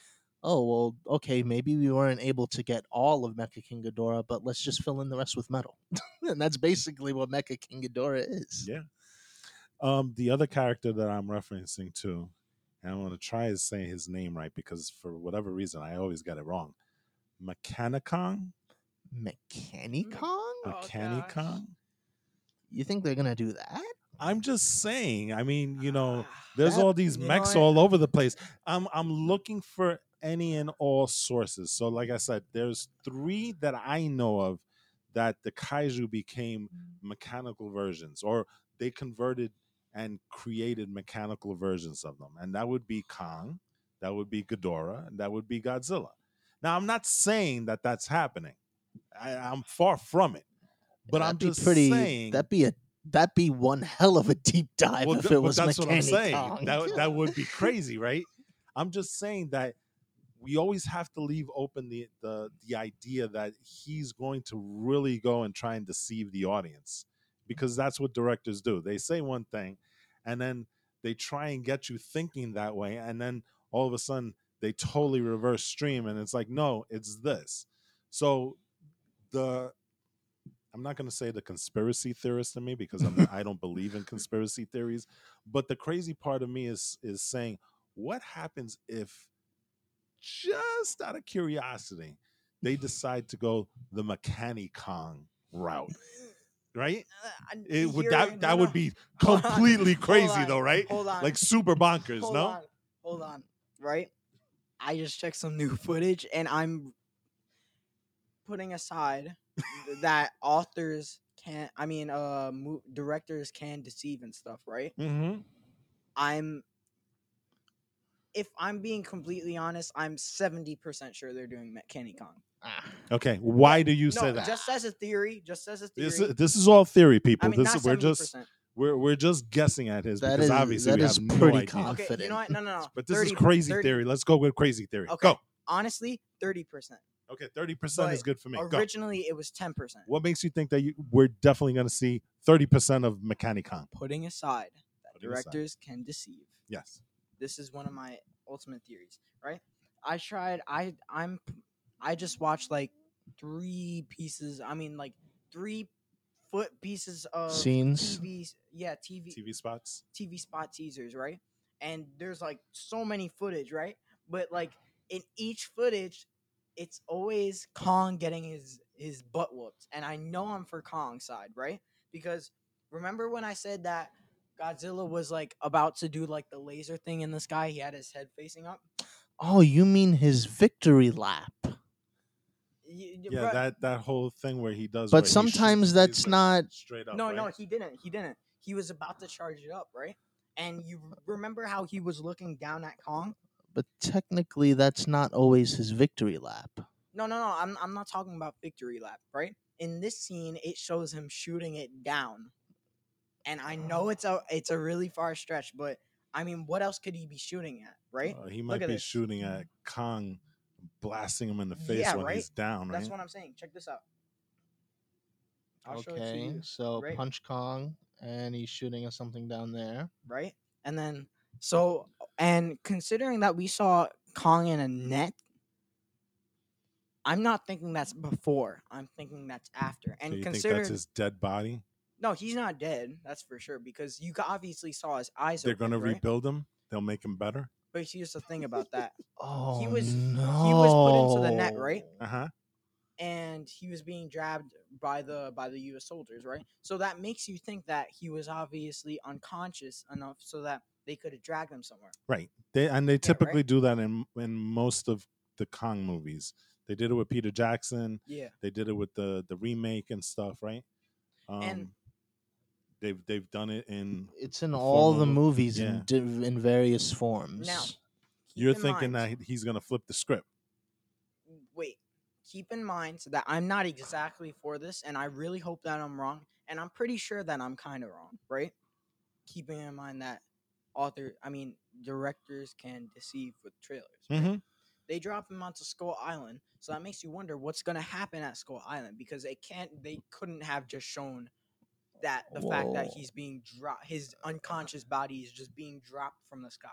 oh well, okay, maybe we weren't able to get all of Mecha King Ghidorah, but let's just fill in the rest with metal, and that's basically what Mecha King Ghidorah is. Yeah. Um, the other character that I'm referencing to, and I'm going to try to say his name right because for whatever reason I always get it wrong. MechaniKong? MechaniKong? Oh, gosh. You think they're gonna do that? I'm just saying. I mean, you know, Ah, there's that- all these you know mechs all over the place. I'm I'm looking for any and all sources. So, like I said, there's three that I know of that the kaiju became mm. mechanical versions, or they converted and created mechanical versions of them, and that would be Kong, that would be Ghidorah, and that would be Godzilla. Now, I'm not saying that that's happening. I, I'm far from it, but I'm That'd be just pretty. saying That'd be a that'd be one hell of a deep dive well, if th- it was that's what I'm saying. That that would be crazy, right? I'm just saying that we always have to leave open the the the idea that he's going to really go and try and deceive the audience because mm-hmm. that's what directors do. They say one thing and then they try and get you thinking that way and then all of a sudden they totally reverse stream and it's like no, it's this. So the I'm not going to say the conspiracy theorist in me because I'm I don't believe in conspiracy theories, but the crazy part of me is is saying what happens if just out of curiosity they decide to go the MechaniKong route, right? Uh, It would that no, that would be on, completely crazy on, though, right? Hold on. Like super bonkers, hold no? on. Hold on. Right? I just checked some new footage and I'm putting aside that authors can't—I mean uh mo- directors can deceive and stuff, right? Mm-hmm. I'm if I'm being completely honest, I'm 70% sure they're doing MechaniKong. Ah, Okay, why do you no, say that? just as a theory, just as a theory. This is, this is all theory, people. I mean, this not is, we're just 70%. we're we're just guessing at his That because is- obviously that we is have no pretty idea. con- Okay, you confident. know what? No, no, no. But this 30 is crazy 30 theory. Let's go with crazy theory. Okay. Go. Honestly, 30%. Okay, thirty percent is But good for me. Go. Originally, it was 10%. What makes you think that you, we're definitely going to see thirty percent of MechaniKong? Putting aside that Putting aside. directors can deceive. Yes. This is one of my ultimate theories, right? I tried I I'm I just watched like three pieces, I mean like three foot pieces of Scenes. TV yeah, TV TV spots. TV spot teasers, right? And there's like so many footage, right? But like in each footage, it's always Kong getting his his butt whooped, and I know I'm for Kong's side, right? Because remember when I said that Godzilla was like about to do like the laser thing in the sky? He had his head facing up. Oh, you mean his victory lap? Y- y- Yeah, bruh, that that whole thing where he does. But where he shoots sometimes that's laser not- straight up. no, right? no, he didn't. He didn't. He was about to charge it up, right? And you remember how he was looking down at Kong? But technically, that's not always his victory lap. No, no, no. I'm I'm not talking about victory lap, right? In this scene, it shows him shooting it down, and I know it's a it's a really far stretch, but I mean, what else could he be shooting at, right? Uh, he might be this. shooting at Kong, blasting him in the face Yeah, when right? he's down. Right. That's what I'm saying. Check this out. I'll show it to okay, so right? Punch Kong, and he's shooting at something down there. right? And then so and considering that we saw Kong in a net, I'm not thinking that's before. I'm thinking that's after. so And you think consider that's his dead body? No, he's not dead. That's for sure because you obviously saw his eyes. They're open, going to right? rebuild him. They'll make him better. But here's the thing about that, Oh was- he was put into the net, right? Uh huh. and he was being dragged by the by the U.S. soldiers, right? So that makes you think that he was obviously unconscious enough so that they could have dragged him somewhere. Right. They and they typically right? do that in in most of the Kong movies. They did it with Peter Jackson. Yeah. They did it with the the remake and stuff, right? Um, And- they've they've done it in. It's in all the of movies yeah. in div- in various forms. Now, You're thinking mind- that he's gonna flip the script. wait, keep in mind that I'm not exactly for this, and I really hope that I'm wrong, and I'm pretty sure that I'm kind of wrong, right? Keeping in mind that author, I mean, directors can deceive with trailers. right? Mm-hmm. They drop him onto Skull Island, so that makes you wonder what's gonna happen at Skull Island because they can't, they couldn't have just shown that the fact that he's being dropped, his unconscious body is just being dropped from the sky,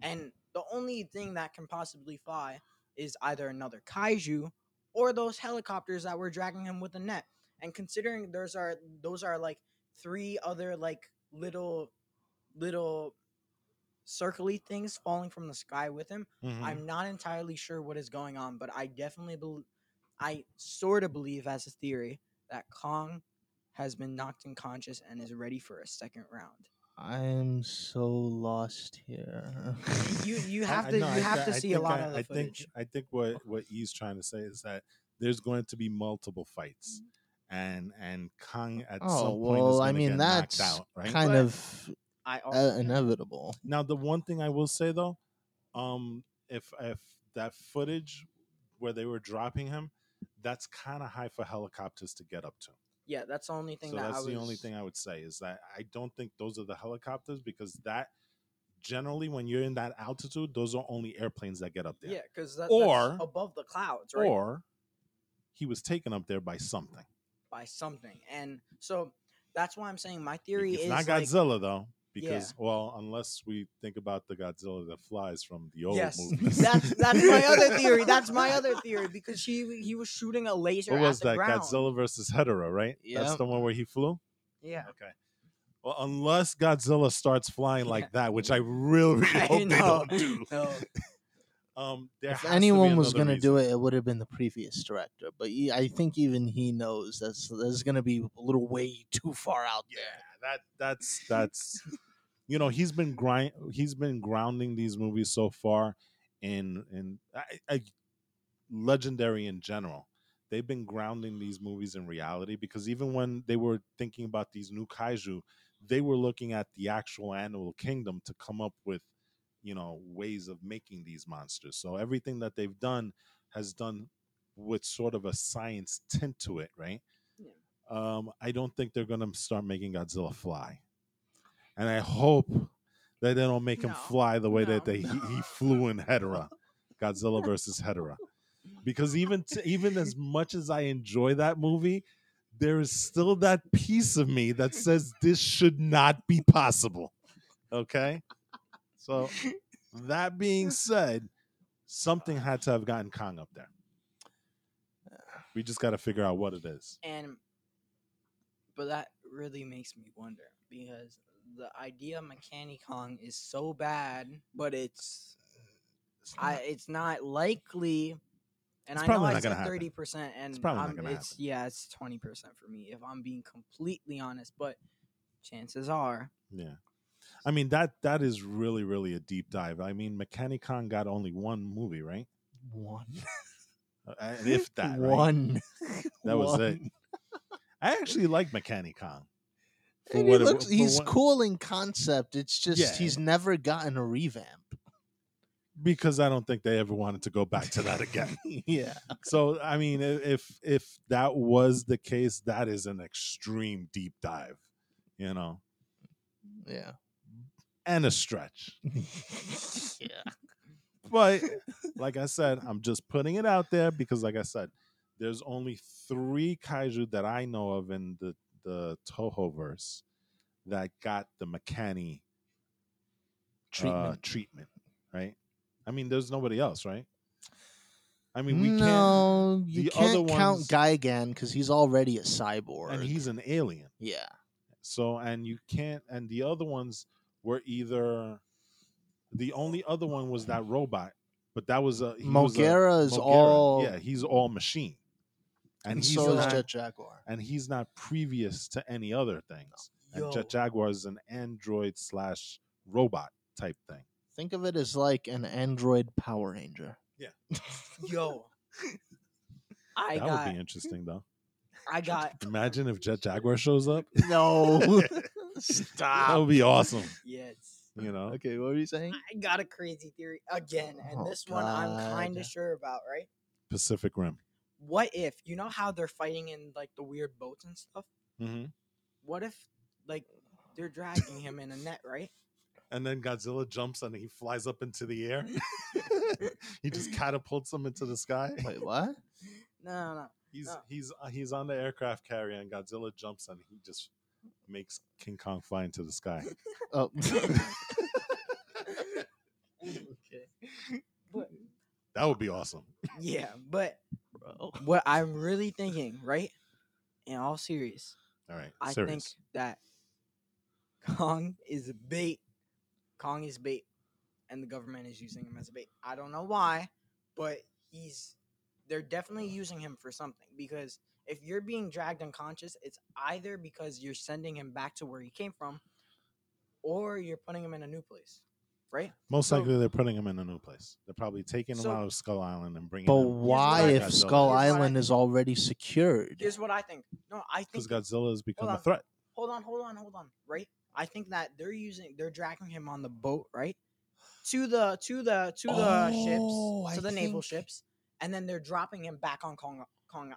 and the only thing that can possibly fly is either another kaiju or those helicopters that were dragging him with a net. And considering those are those are like three other like little little circly things falling from the sky with him, Mm-hmm. I'm not entirely sure what is going on, but I definitely believe I sort of believe as a theory that Kong has been knocked unconscious and is ready for a second round. I'm so lost here. You you I- have I to you have thi- to I see a lot I, of the I footage. think I think what what he's trying to say is that there's going to be multiple fights, and and Kong at oh some point is well, going I mean get that's knocked out, right? kind But- of I uh, inevitable. Now, the one thing I will say though, um, if if that footage where they were dropping him, that's kind of high for helicopters to get up to. Yeah, that's the only thing So that that's I was. the only thing I would say is that I don't think those are the helicopters because that generally when you're in that altitude, those are only airplanes that get up there. Yeah, because that, Or- that's above the clouds, right? Or he was taken up there by something. by something, and so that's why I'm saying my theory It's is not like, Godzilla though, because well, unless we think about the Godzilla that flies from the old yes, movies. that's that's my other theory. That's my other theory because he he was shooting a laser what was at the that? ground. Godzilla versus Hedorah, right? That's the one where he flew. Yeah, Okay. Well, unless Godzilla starts flying like Yeah. that, which I really, really I hope they know. don't do. No. Um, there if has to be anyone was going to do it, it would have been the previous director. But he, I think even he knows that's there's going to be a little way too far out yeah, there. that that's that's you know he's been grind he's been grounding these movies so far in in I, I, legendary in general. They've been grounding these movies in reality because even when they were thinking about these new kaiju, they were looking at the actual animal kingdom to come up with you know ways of making these monsters. So everything that they've done has done with sort of a science tint to it, right? Um, I don't think they're gonna start making Godzilla fly, and I hope that they don't make him fly the way that no. they he, he flew in Hedorah, Godzilla versus Hedorah, because even t- even as much as I enjoy that movie, there is still that piece of me that says this should not be possible. Okay, so that being said, something had to have gotten Kong up there. We just got to figure out what it is. And but that really makes me wonder because the idea of MechaniKong is so bad, but it's I it's not likely. And It's I know I not gonna said thirty percent, and probably I'm, it's yeah, it's twenty percent for me if I'm being completely honest. But chances are, Yeah. I mean that that is really really a deep dive. I mean MechaniKong got only one movie, right? One, Uh, if that, right? one. That was it. I actually like MechaniKong. And he it- looks, for he's what- cool in concept. It's just Yeah. he's never gotten a revamp. because I don't think they ever wanted to go back to that again. yeah. so I mean, if if that was the case, that is an extreme deep dive, you know, Yeah. And a stretch. yeah. But like I said, I'm just putting it out there because, like I said, there's only three kaiju that I know of in the the Toho verse that got the Makani treatment. Treatment. treatment, right? I mean, there's nobody else, right? I mean, we can't, no, you the can't count ones- Gigan because he's already a cyborg. and he's an alien. yeah. So, and you can't, and the other ones were either the only other one was that robot, but that was a he was a- Mogera is Mogera, all yeah, he's all machine, and and he's so is not, Jet Jaguar. and he's not previous to any other things. And Yo. Jet Jaguar is an android slash robot type thing. Think of it as like an android Power Ranger. Yeah. Yo, I that got would be interesting, though. I got Imagine if Jet Jaguar shows up. No. that would be awesome. yes. You know, Okay, what were you saying? I got a crazy theory again, and Oh, this one I'm kind of sure about, right? Pacific Rim. what if you know how they're fighting in like the weird boats and stuff? hmm What if like they're dragging him in a net, right? And then Godzilla jumps and he flies up into the air. he just catapults him into the sky. Wait, what? No, no, no. He's No. he's uh, he's on the aircraft carrier and Godzilla jumps and he just makes King Kong fly into the sky. Oh, okay. But That would be awesome. yeah, but bro. what I'm really thinking, right? In all serious, All right, I think that Kong is bait. Kong is bait, and the government is using him as a bait. I don't know why, but he's. They're definitely using him for something because if you're being dragged unconscious, it's either because you're sending him back to where he came from, or you're putting him in a new place, right? Most so- likely, they're putting him in a new place. They're probably taking him So- out of Skull Island and bringing But him why I- if Godzilla. Skull Here's what I Island is already secured? Here's what I think. No, I think because Godzilla has become a threat. hold on, hold on, hold on. Right? I think that they're using they're dragging him on the boat, right? To the to the to the Oh, ships, I to the naval ships, and then they're dropping him back on Kong Kong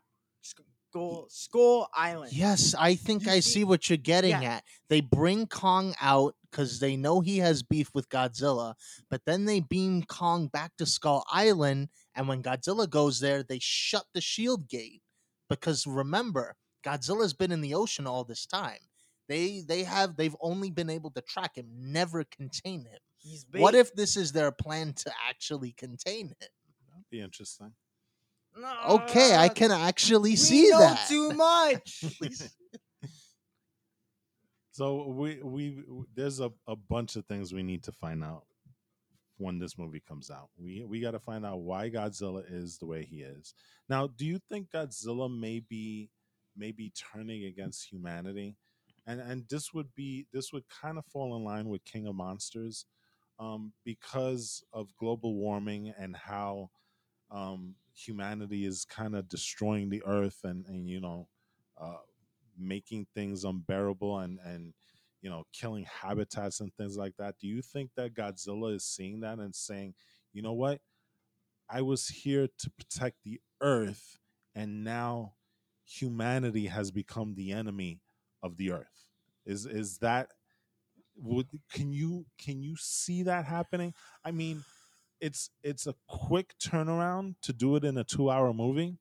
Skull Skull Island. Yes, I think You I see- see what you're getting Yeah. at. They bring Kong out because they know he has beef with Godzilla, but then they beam Kong back to Skull Island, and when Godzilla goes there, they shut the shield gate because remember, Godzilla's been in the ocean all this time. They they have they've only been able to track him, never contain him. He's. What if this is their plan to actually contain him? That'd be interesting. Okay, I can actually we see know that. too much. So we we there's a, a bunch of things we need to find out when this movie comes out. We we got to find out why Godzilla is the way he is. Now, do you think Godzilla may be maybe turning against humanity? And and this would be this would kind of fall in line with King of Monsters um, because of global warming and how um, humanity is kind of destroying the earth and and you know uh, making things unbearable and and you know killing habitats and things like that. Do you think that godzilla is seeing that and saying you know what? I was here to protect the earth and now humanity has become the enemy of the earth. Is is that would can you can you see that happening? I mean it's it's a quick turnaround to do it in a 2 hour movie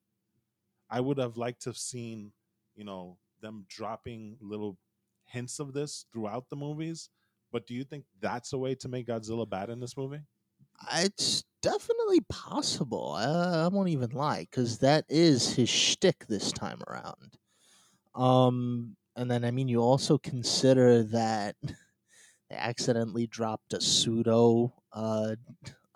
i would have liked to have seen you know them dropping little hints of this throughout the movies. But do you think that's a way to make Godzilla bad in this movie? It's definitely possible. I, I won't even lie, because that is his shtick this time around. Um, and then I mean, you also consider that they accidentally dropped a pseudo uh,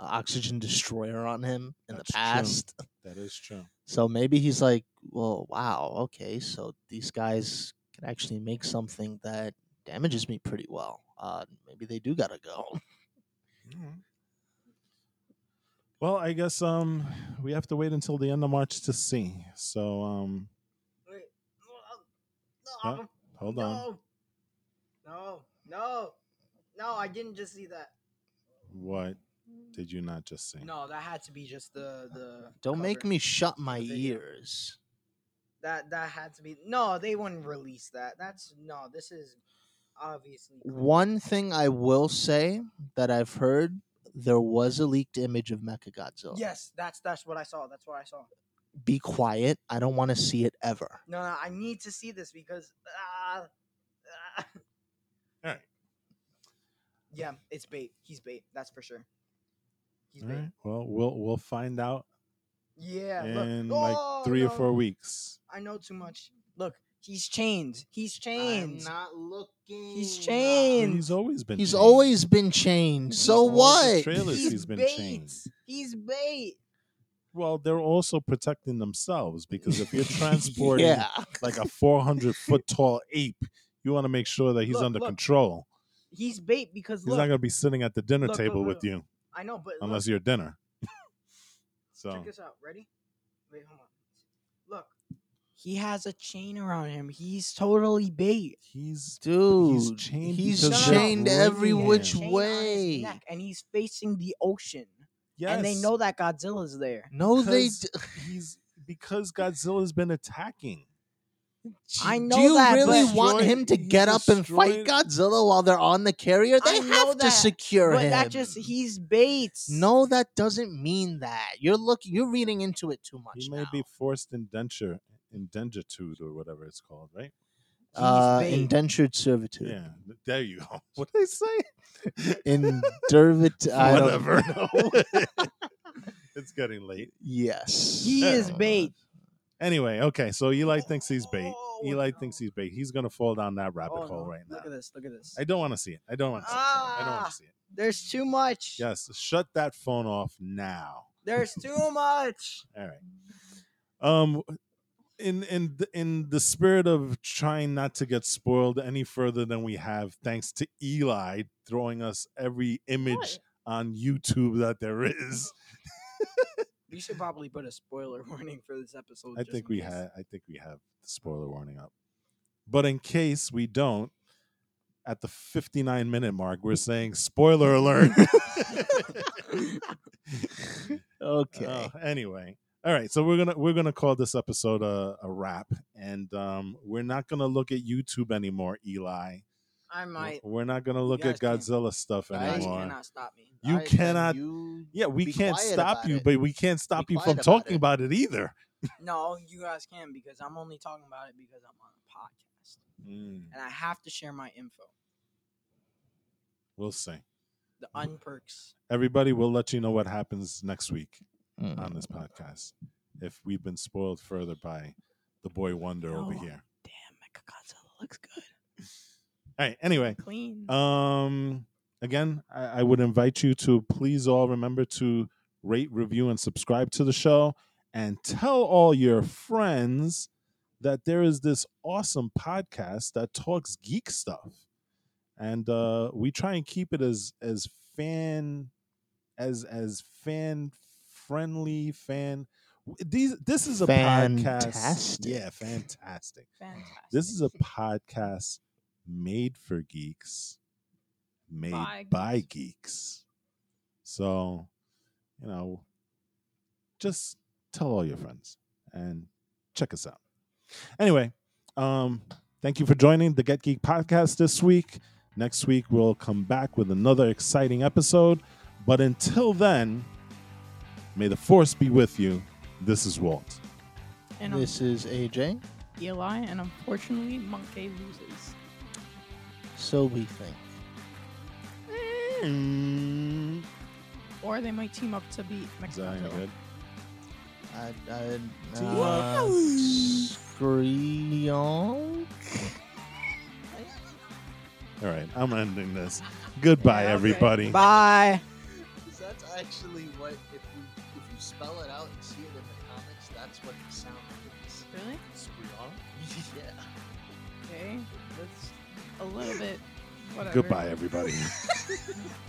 oxygen destroyer on him in That's the true. past. That is true. So maybe he's like, well, wow, okay, so these guys can actually make something that damages me pretty well. Uh, maybe they do gotta go. Well, I guess um we have to wait until the end of March to see. So um Wait, Huh? no, hold on. no, no, no, no! I didn't just see that. What did you not just see? No, that had to be just the the. Don't make me shut my ears. That that had to be. No, they wouldn't release that. That's no. This is obviously. One thing I will say that I've heard there was a leaked image of Mechagodzilla. Yes, that's that's what I saw. That's what I saw. Be quiet. I don't want to see it ever. No, no, I need to see this because. Uh, uh, All right. yeah, it's bait. He's bait. That's for sure. He's All bait. right. Well, we'll we'll find out Yeah. in Oh, like 3 or 4 weeks. I know too much. Look, he's chained. He's chained. not looking. He's Well, chained. he's always been He's chained. always been chained. So all what? trailers he's, he's been bait. chained. He's bait. Well, they're also protecting themselves because if you're transporting yeah. like a 400 foot tall ape, you want to make sure that he's Look, under look. control. He's bait because He's look. not going to be sitting at the dinner Look, look, table look, with you I know, but unless look, you're dinner. so, check this out. Ready? Wait, hold on. Look, he has a chain around him. He's totally bait. he's Dude, chained he's chained every which him. Chain on his way. neck, and he's facing the ocean. yes, And they know that Godzilla's there. No, they. D- he's because Godzilla's been attacking. I know. Do you that, really but- want him to He get up and fight destroyed- Godzilla while they're on the carrier? They I know have to that, secure But him. that just he's Bates. no, that doesn't mean that. You're looking. You're reading into it too much. He may now. be forced indenture, indentured or whatever it's called, right? uh, Bates. indentured servitude. Yeah, there you go. What did I say? Indervit. I don't Whatever. know. it's getting late. Yes. he is bait. Anyway, okay, so Eli thinks he's bait. Oh, Eli thinks he's bait. He's gonna fall down that rabbit Oh, hole no. right now. Look at this. Look at this. I don't want to see it. I don't want to see it. I don't want Ah. to see it. There's too much. Yes, shut that phone off now. There's too much. All right. Um, in in th- in the spirit of trying not to get spoiled any further than we have, thanks to Eli throwing us every image on YouTube that there is. We should probably put a spoiler warning for this episode. I think we have. I think we have the spoiler warning up. But in case we don't, at the 59 minute mark, we're saying spoiler alert. Okay. Uh, anyway, all right. So we're gonna we're gonna call this episode a, a wrap, and um, we're not gonna look at YouTube anymore, Eli. I might. We're not gonna look at guys Godzilla stuff You guys anymore. cannot stop me. You Alright, cannot- you Yeah, we can't stop you, it. but we can't stop Be you from about talking it. about it either. No, you guys can because I'm only talking about it because I'm on a podcast Mm, and I have to share my info. we'll see. The unperks. Everybody, we'll let you know what happens next week Mm. on this podcast if we've been spoiled further by the boy wonder over here. Damn, Mechagodzilla looks good. All right. Anyway, Clean. Um, again, I, I would invite you to please all remember to rate, review, and subscribe to the show, and tell all your friends that there is this awesome podcast that talks geek stuff, and uh, we try and keep it as as fan as as fan friendly fan. These this is a podcast. Yeah, fantastic. Fantastic. This is a podcast made for geeks, made By by, geeks. So, you know, just tell all your friends and check us out. Anyway, um, thank you for joining the Get Geek podcast this week. Next week, we'll come back with another exciting episode. But until then, may the force be with you. This is Walt. and I'm This is AJ. Eli, and unfortunately, Monkey loses. So we think. Mm. Or they might team up to beat Is that any Mechagodzilla. good? I, I, Team uh, up. All right, I'm ending this. Goodbye, Yeah, okay. everybody. Bye. That's actually what if you if you spell it out and see it in the comics, that's what the sound is. Really? Screonk. yeah. Okay. A little bit. Whatever. Goodbye, everybody.